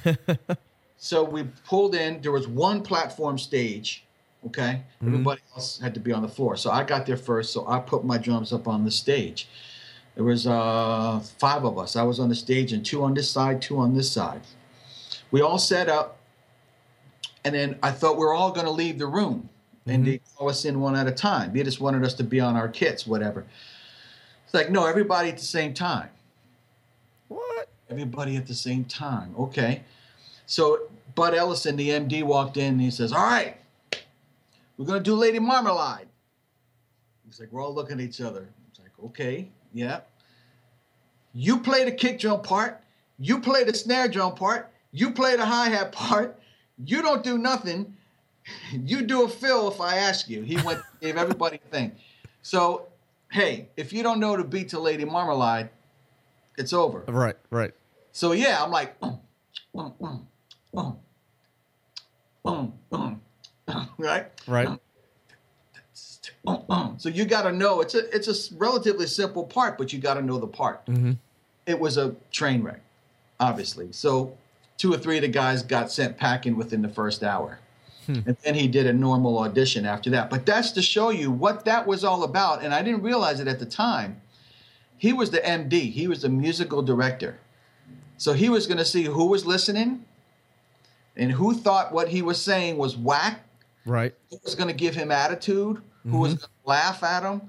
so we pulled in. There was one platform stage. Okay, everybody else had to be on the floor. So I got there first. So I put my drums up on the stage. There was uh, five of us. I was on the stage, and two on this side, two on this side. We all set up and then I thought we are all going to leave the room, and they call us in one at a time. They just wanted us to be on our kits, whatever. It's like no, everybody at the same time. What? Everybody at the same time. Okay. So Bud Ellison, the MD, walked in and he says, "All right, we're going to do Lady Marmalade." He's like, "We're all looking at each other." It's like, "Okay, yeah." You play the kick drum part. You play the snare drum part. You play the hi hat part. You don't do nothing. You do a fill if I ask you. He went gave everybody a thing. So, hey, if you don't know the beat to Lady Marmalade, it's over. Right. Right. So yeah, I'm like, um, um, um, um, um, um, um, right? Right. Um. So you got to know it's a it's a relatively simple part, but you got to know the part. Mm-hmm. It was a train wreck, obviously. So two or three of the guys got sent packing within the first hour. And then he did a normal audition after that. But that's to show you what that was all about. And I didn't realize it at the time. He was the MD, he was the musical director. So he was going to see who was listening and who thought what he was saying was whack, Right. who was going to give him attitude, who was mm-hmm. going to laugh at him,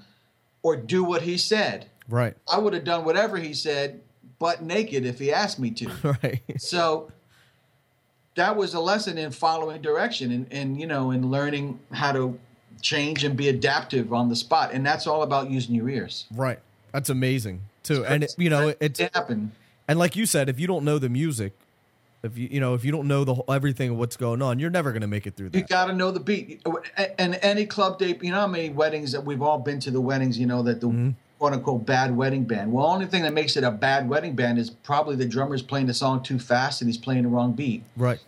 or do what he said. Right. I would have done whatever he said, butt naked, if he asked me to. Right. So that was a lesson in following direction and, and you know, in learning how to change and be adaptive on the spot. And that's all about using your ears. Right. That's amazing too. And it, you know, it's It happened. and like you said, if you don't know the music, if you you know if you don't know the whole, everything of what's going on, you're never going to make it through You that. got to know the beat. And any club day, you know how many weddings that we've all been to the weddings, you know, that the quote unquote bad wedding band. Well, only thing that makes it a bad wedding band is probably the drummer's playing the song too fast and he's playing the wrong beat. Right.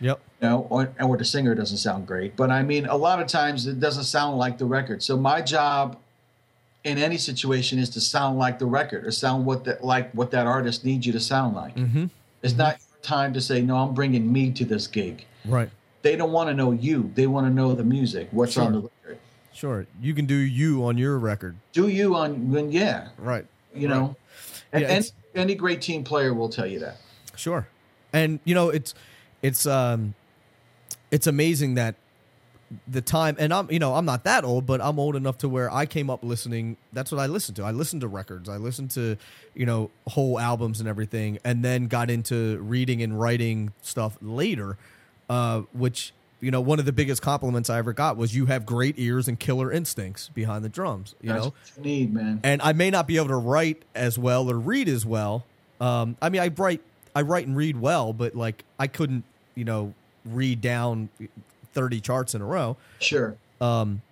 Yep. you know, or, or the singer doesn't sound great. But I mean, a lot of times it doesn't sound like the record. So my job in any situation is to sound like the record or sound what that like what that artist needs you to sound like. Mm-hmm. It's not your time to say, no, I'm bringing me to this gig. Right. They don't want to know you. They want to know the music, what's on the record. Sure. You can do you on your record. Do you on when yeah, Right. you know. And Yeah, any, any great team player will tell you that. Sure. And you know, it's it's um it's amazing that the time and I'm you know, I'm not that old, but I'm old enough to where I came up listening that's what I listened to. I listened to records. I listened to, you know, whole albums and everything and then got into reading and writing stuff later uh which you know, one of the biggest compliments I ever got was you have great ears and killer instincts behind the drums. You That's know, what you need, man. and I may not be able to write as well or read as well. Um, I mean, I write, I write and read well, but like I couldn't, you know, read down thirty charts in a row. Sure. Um,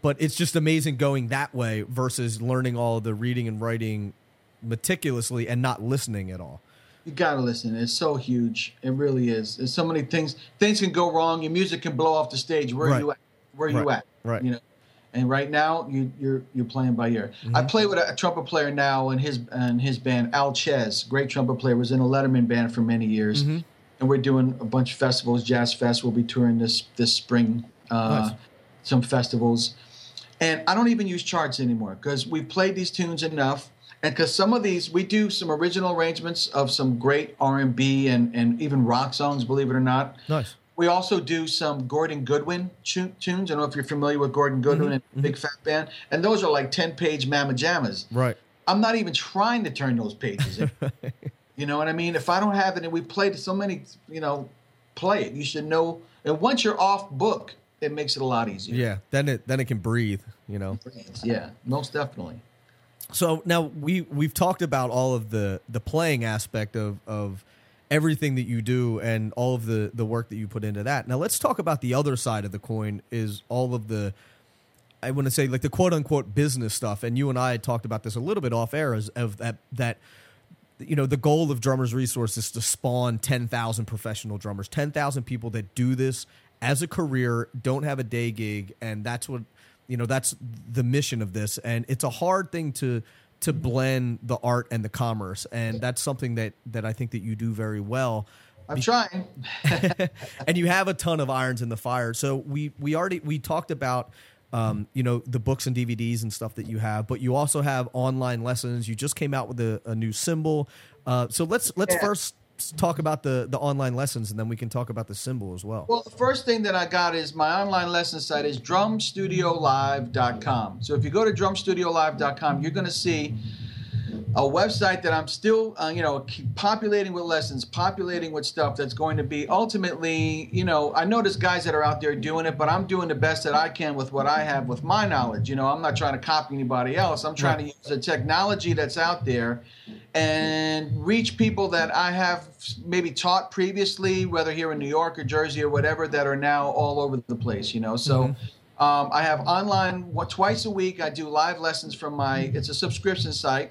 but it's just amazing going that way versus learning all of the reading and writing meticulously and not listening at all. You gotta listen. It's so huge. It really is. There's so many things. Things can go wrong. Your music can blow off the stage. Where Right. you at? Where are you at? Right. You know. And right now, you, you're you're playing by ear. Mm-hmm. I play with a, a trumpet player now, and his and his band Al Chez, great trumpet player, was in a Letterman band for many years, Mm-hmm. And we're doing a bunch of festivals. Jazz Fest. We'll be touring this this spring. Uh, Nice. Some festivals, and I don't even use charts anymore because we've played these tunes enough. And because some of these, we do some original arrangements of some great R and B and and even rock songs. Believe it or not, Nice. we also do some Gordon Goodwin tu- tunes. I don't know if you're familiar with Gordon Goodwin and Big Phat Band, and those are like ten page mamma jammas. Right. I'm not even trying to turn those pages. you know what I mean? If I don't have it, and we played so many, you know, play it. You should know. And once you're off book, it makes it a lot easier. Yeah. Then it then it can breathe. You know. Yeah, most definitely. So now we we've talked about all of the the playing aspect of of everything that you do and all of the the work that you put into that. Now let's talk about the other side of the coin is all of the I want to say like the quote unquote business stuff. And you and I had talked about this a little bit off air as, of that that you know the goal of drummers resource is to spawn 10,000 professional drummers 10,000 people that do this as a career don't have a day gig and that's what you know that's the mission of this and it's a hard thing to to blend the art and the commerce and that's something that that I think that you do very well I'm trying. and you have a ton of irons in the fire. So we we already we talked about um, you know the books and DVDs and stuff that you have, but you also have online lessons. You just came out with a, a new cymbal. Uh, so let's let's Yeah. first talk about the the online lessons, and then we can talk about the cymbal as well. Well, the first thing that I got is my online lesson site is drumstudiolive.com. So if you go to drumstudiolive.com, you're going to see a website that I'm still, uh, you know, keep populating with lessons, populating with stuff that's going to be ultimately, you know, I know there's guys that are out there doing it, but I'm doing the best that I can with what I have with my knowledge. You know, I'm not trying to copy anybody else. I'm trying to use the technology that's out there and reach people that I have maybe taught previously, whether here in New York or Jersey or whatever, that are now all over the place, you know. So um, I have online what, twice a week. I do live lessons from my. It's a subscription site,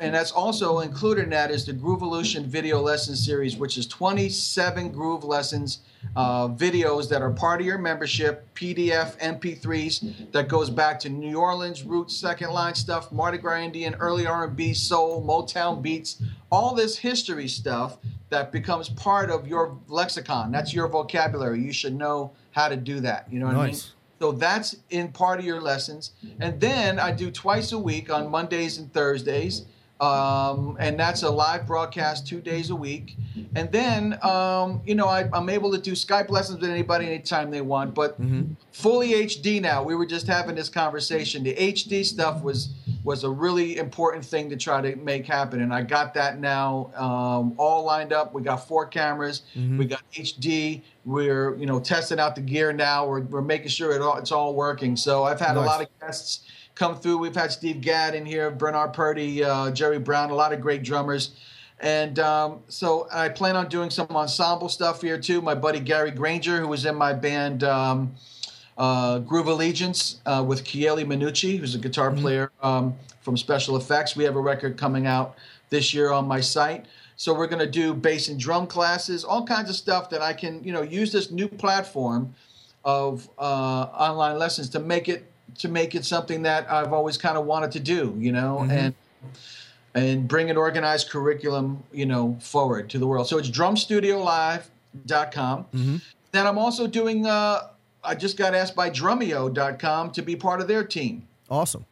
and that's also included in that is the Groovevolution video lesson series, which is 27 groove lessons, uh, videos that are part of your membership, PDF, MP3s that goes back to New Orleans roots, second line stuff, Mardi Gras Indian, early R&B, soul, Motown beats, all this history stuff that becomes part of your lexicon. That's your vocabulary. You should know how to do that. You know what I mean? So that's in part of your lessons. And then I do twice a week on Mondays and Thursdays. Um, and that's a live broadcast two days a week. And then, um, you know, I, I'm able to do Skype lessons with anybody anytime they want, but fully HD now. We were just having this conversation. The HD stuff was was a really important thing to try to make happen, and I got that now um, all lined up. We got four cameras. We got HD. We're you know testing out the gear now. We're, we're making sure it all, it's all working. So I've had a lot of guests come through. We've had Steve Gadd in here, Bernard Purdie, uh, Jerry Brown, a lot of great drummers. And um, so I plan on doing some ensemble stuff here too. My buddy Gary Granger, who was in my band um, uh, Groove Allegiance uh, with Chieli Minucci, who's a guitar player um, from Special Effects. We have a record coming out this year on my site. So we're going to do bass and drum classes, all kinds of stuff that I can, you know, use this new platform of uh, online lessons to make it to make it something that I've always kind of wanted to do, you know, and and bring an organized curriculum, you know, forward to the world. So it's drumstudiolive.com. Then I'm also doing. Uh, I just got asked by Drumeo.com to be part of their team. Awesome.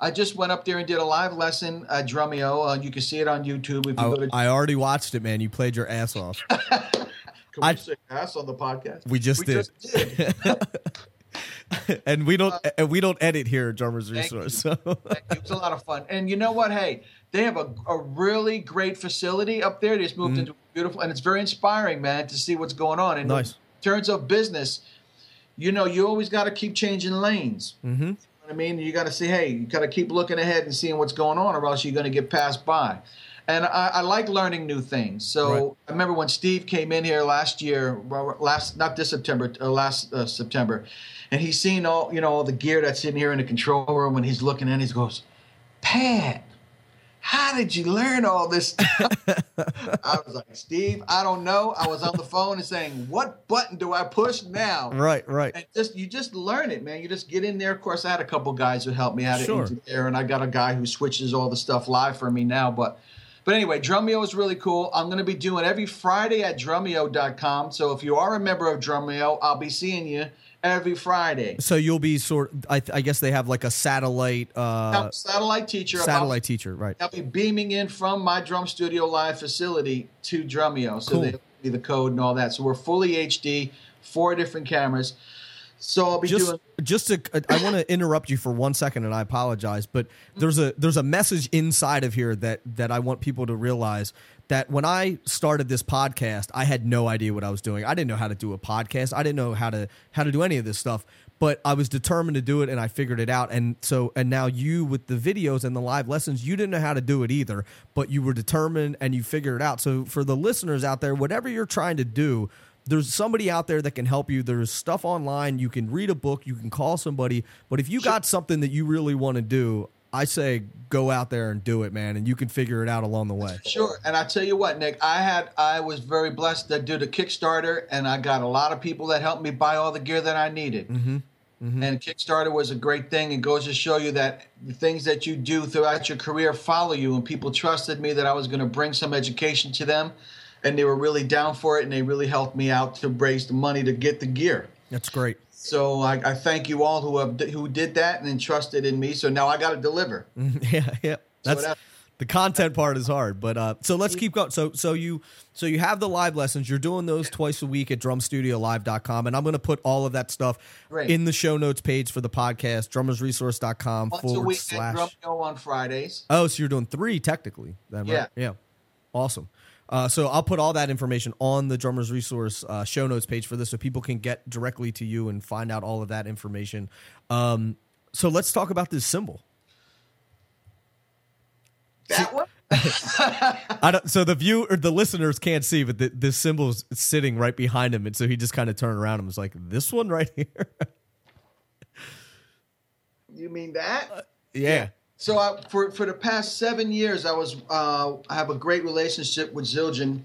I just went up there and did a live lesson at Drumeo. Uh, you can see it on YouTube if you go to. I, I already watched it, man. You played your ass off. Can we I- say ass on the podcast? We just did. did. and we don't and we don't edit here at Drummers. Resource. So it was a lot of fun. And you know what? Hey, they have a, a really great facility up there. They just moved into beautiful, and it's very inspiring, man, to see what's going on. And Mm-hmm. Nice. terms of business, you know, you always got to keep changing lanes. Mm-hmm. You know what I mean, you got to say, hey, you got to keep looking ahead and seeing what's going on, or else you're going to get passed by. And I, I like learning new things. So Right. I remember when Steve came in here last year, last not this September, uh, last uh, September, and he's seen all you know all the gear that's in here in the control room, and he's looking and he goes, Pat, how did you learn all this stuff? I was like, Steve, I don't know. I was on the phone and saying, what button do I push now? Right, right. And just you just learn it, man. You just get in there. Of course, I had a couple guys who helped me out Sure. there, and I got a guy who switches all the stuff live for me now. But but anyway, Drumeo is really cool. I'm going to be doing every Friday at Drumeo.com. So if you are a member of Drumeo, I'll be seeing you every Friday. So you'll be sort. I, I guess they have like a satellite. Uh, satellite teacher. Satellite teacher, right? I'll be beaming in from my drum studio live facility to Drumeo. So Cool. they'll be the code and all that. So we're fully HD, four different cameras. So I'll be just doing just to I want to interrupt you for one second and I apologize but there's a there's a message inside of here that that I want people to realize that when I started this podcast I had no idea what I was doing. I didn't know how to do a podcast. I didn't know how to how to do any of this stuff. But I was determined to do it and I figured it out. And so and now you with the videos and the live lessons, you didn't know how to do it either, but you were determined and you figured it out. So for the listeners out there, whatever you're trying to do, there's somebody out there that can help you. There's stuff online. You can read a book. You can call somebody. But if you got something that you really want to do, I say go out there and do it, man, and you can figure it out along the way. Sure, and I tell you what, Nick, I had I was very blessed to do the Kickstarter, and I got a lot of people that helped me buy all the gear that I needed. Mm-hmm. And Kickstarter was a great thing. It goes to show you that the things that you do throughout your career follow you, and people trusted me that I was going to bring some education to them, and they were really down for it, and they really helped me out to raise the money to get the gear. That's great. So I, I thank you all who have who did that and entrusted in me. So now I got to deliver. yeah, yeah. That's that- the content part is hard, but uh, so let's keep going. So so you so you have the live lessons. You're doing those twice a week at drumstudiolive.com, and I'm going to put all of that stuff Great. in the show notes page for the podcast, drummersresource.com Once a week slash. at Drumeo on Fridays. Oh, so you're doing three technically. Then, right? Yeah. Yeah. Awesome. Uh, so I'll put all that information on the Drummers Resource uh, show notes page for this, so people can get directly to you and find out all of that information. Um, so let's talk about this cymbal. That one? I don't. So the view or the listeners can't see, but the, this is sitting right behind him, and so he just kind of turned around and was like, "This one right here." You mean that? yeah. So I, for for the past seven years, I was uh, I have a great relationship with Zildjian,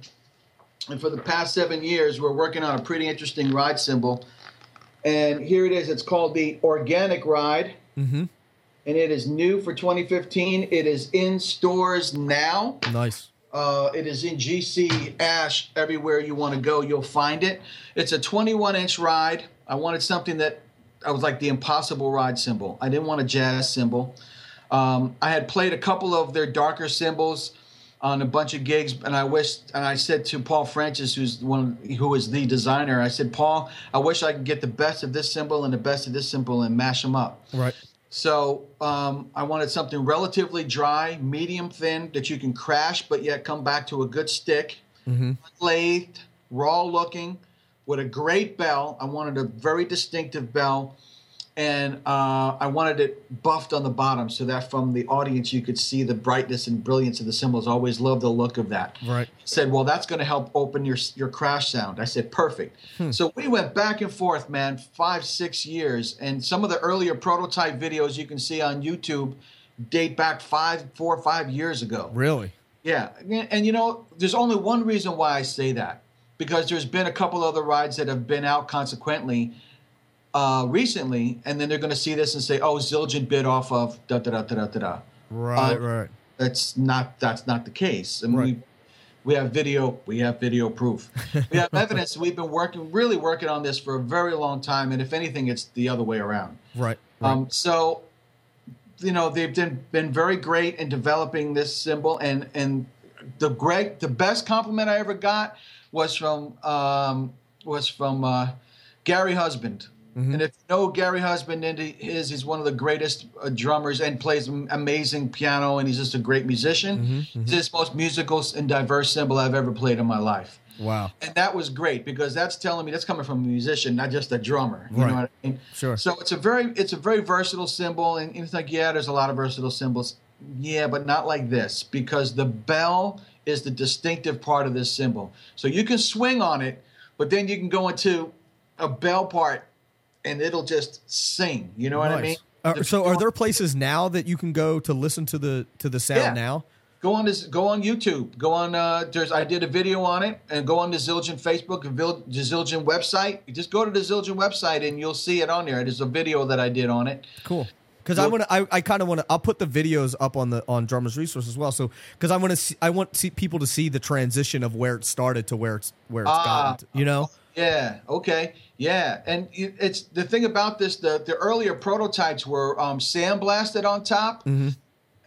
and for the past seven years, we're working on a pretty interesting ride cymbal. And here it is. It's called the Organic Ride, Mm-hmm. and it is new for 2015. It is in stores now. Nice. Uh, it is in GC Ash everywhere you want to go. You'll find it. It's a 21 inch ride. I wanted something that I was like the impossible ride cymbal. I didn't want a jazz cymbal. Um, I had played a couple of their darker cymbals on a bunch of gigs, and I wished, and I said to Paul Francis, who's one, who is the designer, I said, Paul, I wish I could get the best of this cymbal and the best of this cymbal and mash them up. Right. So um, I wanted something relatively dry, medium thin that you can crash, but yet come back to a good stick, lathed, raw looking, with a great bell. I wanted a very distinctive bell, and uh, I wanted it buffed on the bottom so that from the audience you could see the brightness and brilliance of the cymbals. I always loved the look of that Right. said, "Well, that's going to help open your your crash sound." I said, "Perfect." So we went back and forth, man, five six years, and some of the earlier prototype videos you can see on YouTube date back five, four or five years ago. Really. Yeah, and, and you know, there's only one reason why I say that because there's been a couple other rides that have been out consequently uh, recently, and then they're going to see this and say, "Oh, Zildjian bit off of da da da da da da." da." Right. Uh, right. That's not that's not the case. I mean, Right. we, we have video we have video proof. we have evidence. We've been working really working on this for a very long time, and if anything, it's the other way around. Right. right. Um, so, you know, they've been been very great in developing this cymbal, and and the great the best compliment I ever got was from um, was from uh, Gary Husband. Mm-hmm. And if you know Gary Husband and he is, he's one of the greatest uh, drummers and plays amazing piano, and he's just a great musician. Mm-hmm, mm-hmm. He's the most musical and diverse cymbal I've ever played in my life. Wow. And that was great because that's telling me that's coming from a musician, not just a drummer. You Right. know what I mean? Sure. So it's a very it's a very versatile cymbal, and it's like yeah, there's a lot of versatile cymbals. Yeah, but not like this because the bell is the distinctive part of this cymbal. So you can swing on it, but then you can go into a bell part, and it'll just sing. You know what I mean? Uh, so, are there places now that you can go to listen to the to the sound Yeah. now? Go on this. Go on YouTube. Go on. Uh, there's. I did a video on it, and go on the Zildjian Facebook and Vil- the Zildjian website. You just go to the Zildjian website, and you'll see it on there. There's a video that I did on it. Cool. Because I want to, I, I kind of want to. I'll put the videos up on the on Drummers Resource as well. So because I want to, see, I want see people to see the transition of where it started to where it's where it's Ah. gotten. To, you know. Yeah. Okay. Yeah. And it's the thing about this. The the earlier prototypes were um, sandblasted on top,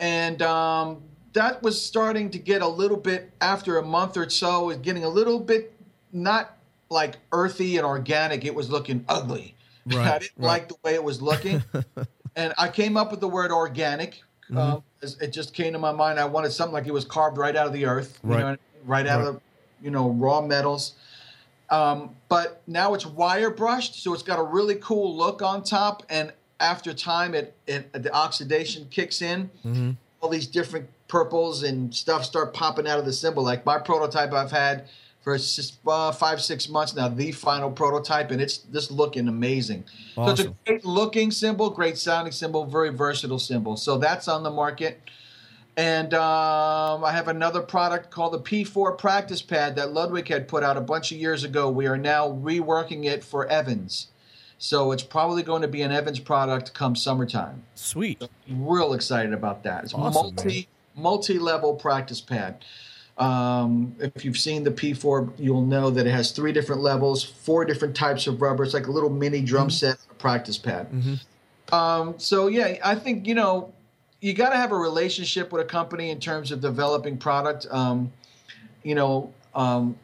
and um, that was starting to get a little bit after a month or so. Was getting a little bit not like earthy and organic. It was looking ugly. Right, I didn't right. like the way it was looking, and I came up with the word organic. Um, it just came to my mind. I wanted something like it was carved right out of the earth, you Right. know, right out Right. of you know raw metals. Um, but now it's wire brushed, so it's got a really cool look on top. And after time, it, it the oxidation kicks in. Mm-hmm. All these different purples and stuff start popping out of the cymbal. Like my prototype, I've had for uh, five six months now. The final prototype, and it's just looking amazing. So it's a great looking cymbal, great sounding cymbal, very versatile cymbal. So that's on the market. And um, I have another product called the P4 Practice Pad that Ludwig had put out a bunch of years ago. We are now reworking it for Evans. So it's probably going to be an Evans product come summertime. Sweet. Real excited about that. It's Awesome, multi multi level practice pad. Um, if you've seen the P4, you'll know that it has three different levels, four different types of rubber. It's like a little mini drum set, a practice pad. Um, so yeah, I think you know you got to have a relationship with a company in terms of developing product. Um, you know, um,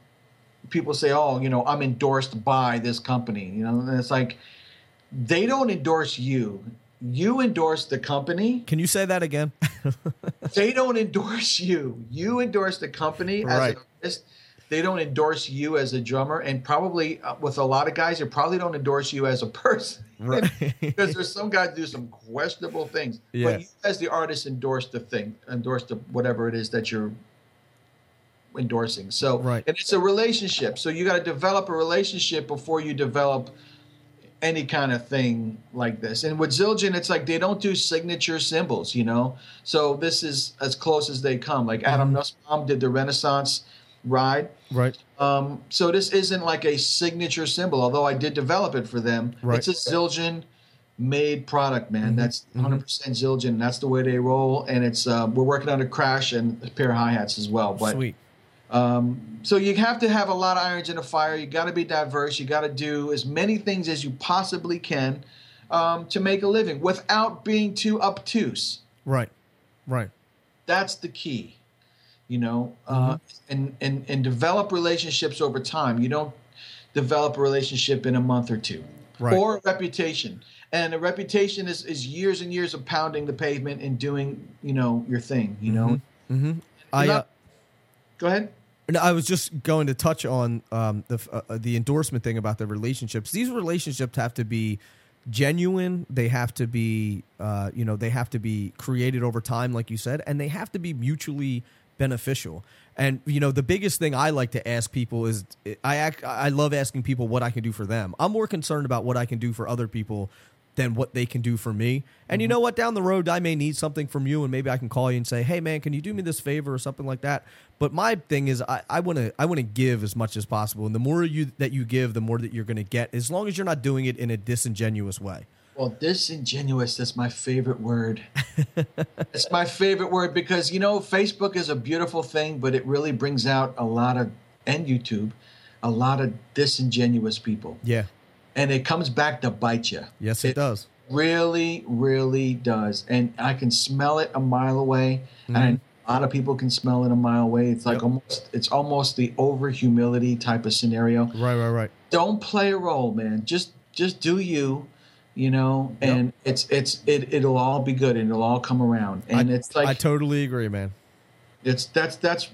people say, "Oh, you know, I'm endorsed by this company." You know, and it's like they don't endorse you. You endorse the company. Can you say that again? They don't endorse you. You endorse the company as an artist. They don't endorse you as a drummer, and probably uh, with a lot of guys, they probably don't endorse you as a person. Right. because there's some guys do some questionable things. Yeah. But you as the artist endorse the thing, endorse the whatever it is that you're endorsing. So Right. and it's a relationship. So you got to develop a relationship before you develop any kind of thing like this. And with Zildjian, it's like they don't do signature cymbals, you know. So this is as close as they come. Like Adam Nussbaum did the Renaissance ride. right. Um, so this isn't like a signature cymbal, although I did develop it for them. Right. It's a Zildjian made product, man. That's 100% Zildjian. That's the way they roll, and it's uh, we're working on a crash and a pair of hi hats as well. But Sweet. um, so you have to have a lot of irons in the fire. You got to be diverse. You got to do as many things as you possibly can um, to make a living without being too obtuse. Right. Right. That's the key, you know, uh, and, and, and develop relationships over time. You don't develop a relationship in a month or two Right. or a reputation. And a reputation is, is years and years of pounding the pavement and doing, you know, your thing, you know. I. You're Uh, Go ahead. No, I was just going to touch on um, the uh, the endorsement thing about the relationships. These relationships have to be genuine. They have to be, uh, you know, they have to be created over time, like you said, and they have to be mutually beneficial. And you know, the biggest thing I like to ask people is, I act, I love asking people what I can do for them. I'm more concerned about what I can do for other people than what they can do for me. And you mm-hmm. know what? Down the road, I may need something from you, and maybe I can call you and say, "Hey, man, can you do me this favor or something like that?" But my thing is, I I want to I want to give as much as possible, and the more you that you give, the more that you're going to get, as long as you're not doing it in a disingenuous way. Well, disingenuous, that's my favorite word. it's my favorite word because, you know, Facebook is a beautiful thing, but it really brings out a lot of, and YouTube, a lot of disingenuous people. Yeah. And it comes back to bite you. Yes, it, does. Really, really does. And I can smell it a mile away. And mm-hmm. a lot of people can smell it a mile away. It's like Yep. almost, it's almost the over humility type of scenario Right, right, right. don't play a role, man. Just just do you, you know, and it's it's it it'll all be good and it'll all come around. And I, it's like I totally agree, man. it's that's that's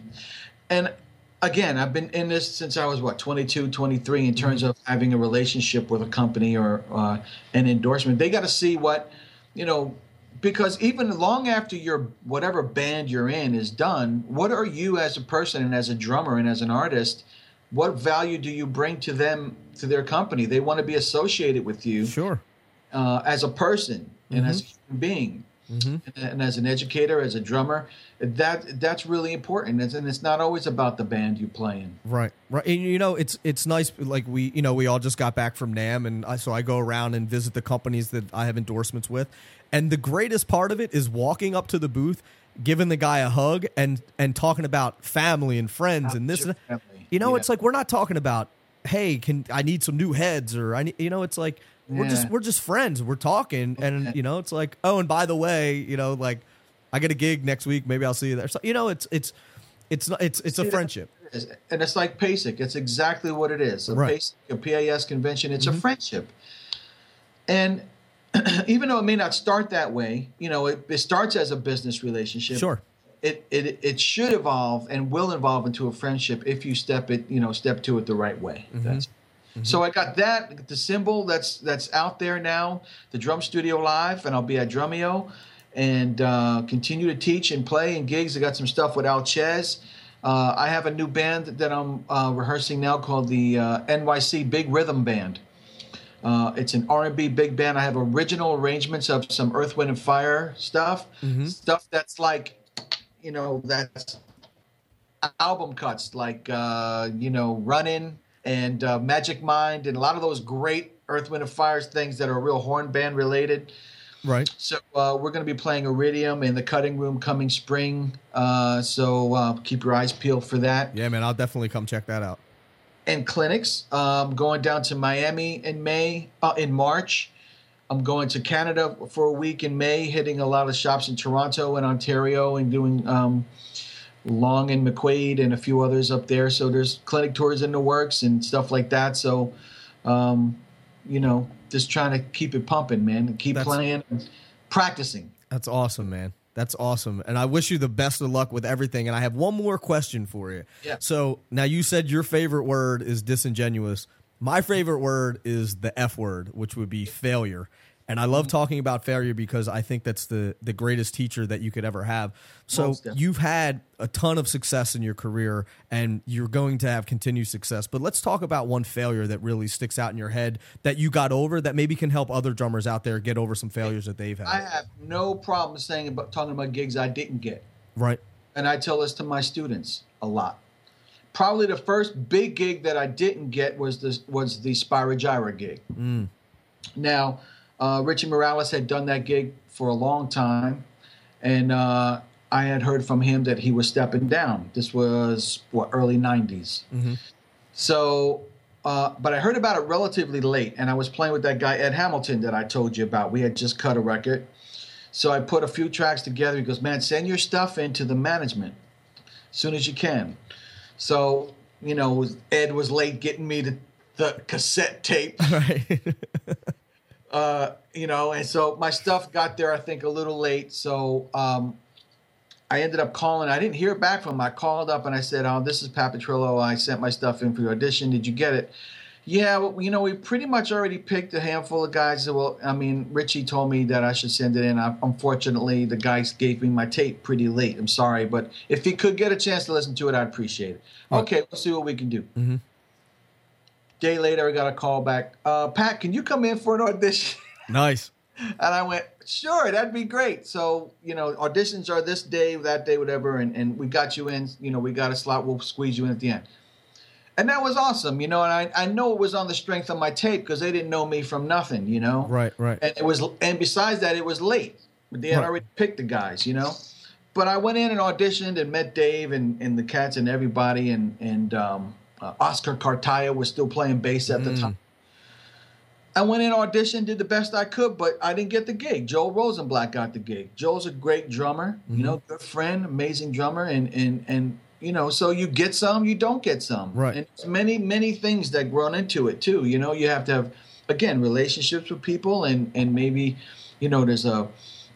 and again, I've been in this since I was what 22, 23 in terms of having a relationship with a company or uh, an endorsement. They got to see what, you know, because even long after your whatever band you're in is done, what are you as a person and as a drummer and as an artist? What value do you bring to them to their company? They want to be associated with you Sure. Uh, as a person and as a human being. And, and as an educator, as a drummer, that that's really important. It's, and it's not always about the band you play in. Right, right. And you know, it's it's nice. Like we, you know, we all just got back from NAMM, and I, so I go around and visit the companies that I have endorsements with. And the greatest part of it is walking up to the booth, giving the guy a hug, and and talking about family and friends and this. And, you know, Yeah. it's like we're not talking about, hey, can I need some new heads or I need, you know, it's like we're just we're just friends. We're talking, and you know, it's like, oh, and by the way, you know, like I get a gig next week. Maybe I'll see you there. So you know, it's it's it's not it's it's a See, friendship. Is- And it's like PASIC. It's exactly what it is. A Right. PASIC, a PAS convention, it's a mm-hmm. friendship. And even though it may not start that way, you know, it, it starts as a business relationship. Sure. It, it it should evolve and will evolve into a friendship if you step it, you know, step to it the right way. Mm-hmm. That's so I got that the cymbal that's that's out there now, the drum studio live, and I'll be at Drumeo, and uh, continue to teach and play and gigs. I got some stuff with Al Chez. Uh, I have a new band that I'm uh, rehearsing now called the uh, NYC Big Rhythm Band. Uh, it's an R&B big band. I have original arrangements of some Earth, Wind, and Fire stuff, stuff that's like, you know, that's album cuts like uh, you know Running and uh, Magic Mind and a lot of those great Earth, Wind, and Fire things that are real horn band related. Right. So uh, we're going to be playing Iridium in the Cutting Room coming spring. Uh, so uh, keep your eyes peeled for that. Yeah, man, I'll definitely come check that out. And clinics. Um, going down to Miami in May, uh, in March. I'm going to Canada for a week in May, hitting a lot of shops in Toronto and Ontario, and doing um, Long and McQuade and a few others up there. So there's clinic tours in the works and stuff like that. So, um, you know, just trying to keep it pumping, man, and keep That's- playing, and practicing. That's awesome, man. That's awesome. And I wish you the best of luck with everything. And I have one more question for you. Yeah. So now you said your favorite word is disingenuous. My favorite word is the F word, which would be failure. And I love talking about failure because I think that's the the greatest teacher that you could ever have. So you've had a ton of success in your career and you're going to have continued success. But let's talk about one failure that really sticks out in your head that you got over that maybe can help other drummers out there get over some failures that they've had. I have no problem saying about talking about gigs I didn't get. right. and I tell this to my students a lot. Probably the first big gig that I didn't get was the was the Spyro Gyra gig. Mm. Now, uh, Richie Morales had done that gig for a long time, and uh, I had heard from him that he was stepping down. This was what early '90s. So, uh, but I heard about it relatively late, and I was playing with that guy Ed Hamilton that I told you about. We had just cut a record, so I put a few tracks together. He goes, "Man, send your stuff into the management as soon as you can." So, you know, Ed was late getting me the, the cassette tape, Right. uh, you know, and so my stuff got there, I think, a little late. So um, I ended up calling. I didn't hear back from him. I called up and I said, "Oh, this is Pat Petrillo. I sent my stuff in for your audition. Did you get it?" Yeah, well, you know, we pretty much already picked a handful of guys. Well, I mean, Richie told me that I should send it in. I, unfortunately, the guys gave me my tape pretty late. I'm sorry, but if he could get a chance to listen to it, I'd appreciate it. Okay, we'll see what we can do. Day later, I got a call back. Uh, Pat, can you come in for an audition? nice. And I went, sure, that'd be great. So, you know, auditions are this day, that day, whatever, and, and we got you in, you know, we got a slot, we'll squeeze you in at the end. And that was awesome, you know, and I, I know it was on the strength of my tape because they didn't know me from nothing, you know? Right, right. And it was and besides that, it was late. They had Right. already picked the guys, you know. But I went in and auditioned and met Dave and, and the cats and everybody and and um, uh, Oscar Cartaya was still playing bass at the time. I went in, audition, did the best I could, but I didn't get the gig. Joel Rosenblatt got the gig. Joel's a great drummer, you know, good friend, amazing drummer, and and and you know, so you get some, you don't get some, Right. And there's many many things that run into it too. You know, you have to have again relationships with people, and and maybe you know there's a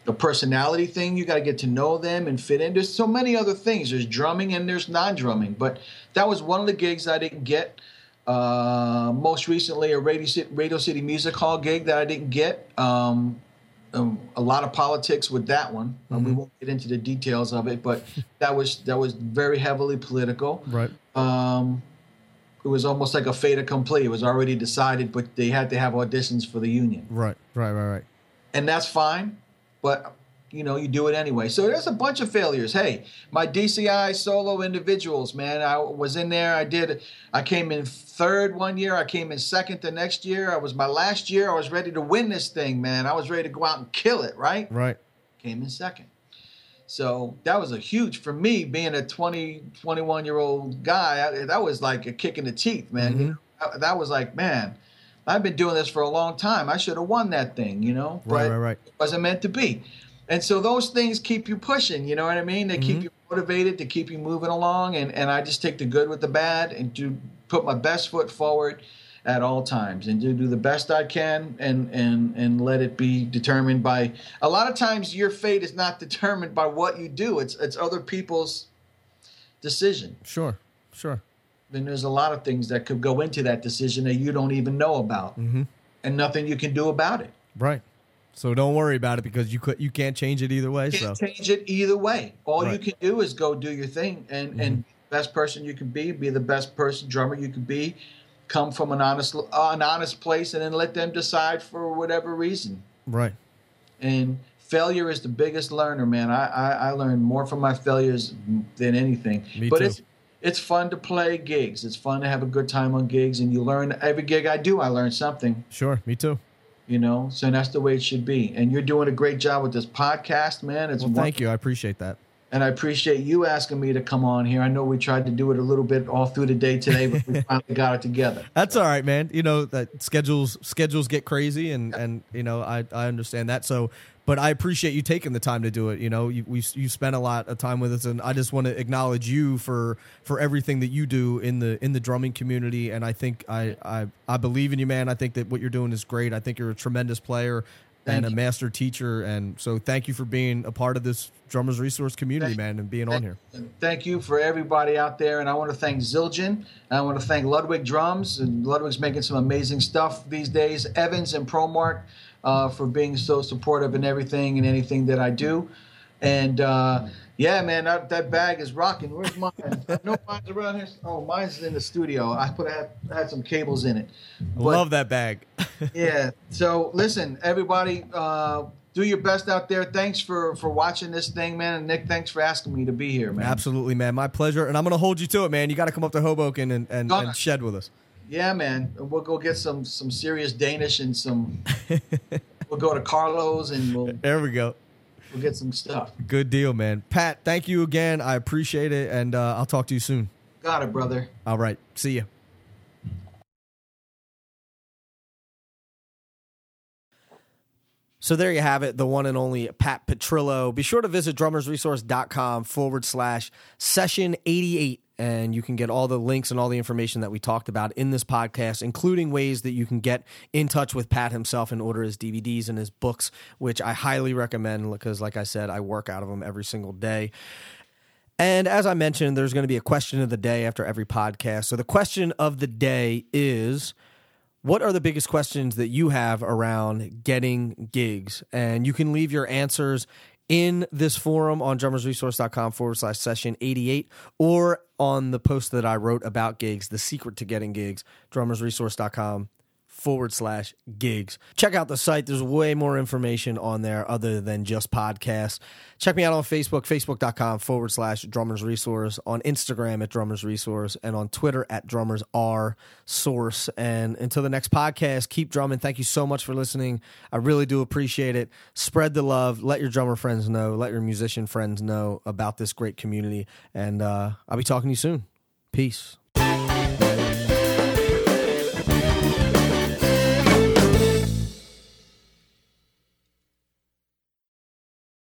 a personality thing. You got to get to know them and fit in. There's so many other things. There's drumming and there's non-drumming. But that was one of the gigs I didn't get. Uh, most recently, a Radio City, Radio City Music Hall gig that I didn't get. Um, um, a lot of politics with that one. Uh, we won't get into the details of it, but that was that was very heavily political. Right. Um, it was almost like a fait accompli. It was already decided, but they had to have auditions for the union, Right. Right. Right. Right. and that's fine. But you know, you do it anyway. So there's a bunch of failures. Hey, my DCI solo individuals, man, I was in there. I did. I came in third one year. I came in second the next year. I was my last year. I was ready to win this thing, man. I was ready to go out and kill it. Right. Right. came in second. So that was a huge for me being a 20, 21 year old guy. I, that was like a kick in the teeth, man. Mm-hmm. That, that was like, man, I've been doing this for a long time. I should have won that thing, you know, Right, but right, right. it wasn't meant to be. And so those things keep you pushing, you know what I mean? They keep mm-hmm. you motivated, to keep you moving along. And, and I just take the good with the bad and do put my best foot forward at all times and do, do the best I can and, and, and let it be determined by a lot of times your fate is not determined by what you do. It's, it's other people's decision. Sure. Sure. Then there's a lot of things that could go into that decision that you don't even know about mm-hmm. and nothing you can do about it. Right. So don't worry about it because you could you can't change it either way. You So change it either way. All you can do is go do your thing and and mm-hmm. best person you can be, be the best person drummer you can be. Come from an honest an honest place and then let them decide for whatever reason. right. And failure is the biggest learner, man. I I, I learned more from my failures than anything. Me but too. it's it's fun to play gigs. It's fun to have a good time on gigs, and you learn every gig I do. I learn something Sure. Me too. you know so that's the way it should be and you're doing a great job with this podcast man it's Well, won- thank you. I appreciate that. and i appreciate you asking me to come on here i know we tried to do it a little bit all through the day today but we finally got it together That's all right, man. You know that schedules schedules get crazy, and and you know I I understand that. So, but I appreciate you taking the time to do it. You know, you we you spent a lot of time with us, and I just want to acknowledge you for for everything that you do in the in the drumming community. And I think I I I believe in you, man. I think that what you're doing is great. I think you're a tremendous player. and Thank a master teacher, and so thank you for being a part of this drummers resource community, Thank- man, and being on here. Thank you for everybody out there and i want to thank zildjian and i want to thank ludwig drums and ludwig's making some amazing stuff these days evans and promark uh, for being so supportive in everything and anything that i do and uh, yeah man that, that bag is rocking where's mine no mine's around here oh mine's in the studio i put had, had some cables in it But- Love that bag. yeah. So listen, everybody, uh, do your best out there. Thanks for for watching this thing, man. And Nick, thanks for asking me to be here, man. Absolutely, man. My pleasure. And I'm going to hold you to it, man. You got to come up to Hoboken and, and, and shed with us. Yeah, man. We'll go get some some serious Danish and some. we'll go to Carlo's and we'll There we go. we'll get some stuff. Good deal, man. Pat, thank you again. I appreciate it. And uh, I'll talk to you soon. Got it, brother. All right. See you. So there you have it, the one and only Pat Petrillo. Be sure to visit drummersresource.com forward slash session 88, and you can get all the links and all the information that we talked about in this podcast, including ways that you can get in touch with Pat himself and order his DVDs and his books, which I highly recommend because, like I said, I work out of them every single day. And as I mentioned, there's going to be a question of the day after every podcast. So the question of the day is what are the biggest questions that you have around getting gigs? And you can leave your answers in this forum on drummersresource.com forward slash session 88 or on the post that I wrote about gigs, the secret to getting gigs, drummersresource.com forward slash gigs. Check out the site. There's way more information on there other than just podcasts. Check me out on Facebook, facebook.com forward slash drummers resource, on Instagram at drummers resource, and on Twitter at drummers r source. And until the next podcast, keep drumming. Thank you so much for listening. I really do appreciate it. Spread the love. Let your drummer friends know, let your musician friends know about this great community. And uh, I'll be talking to you soon. Peace.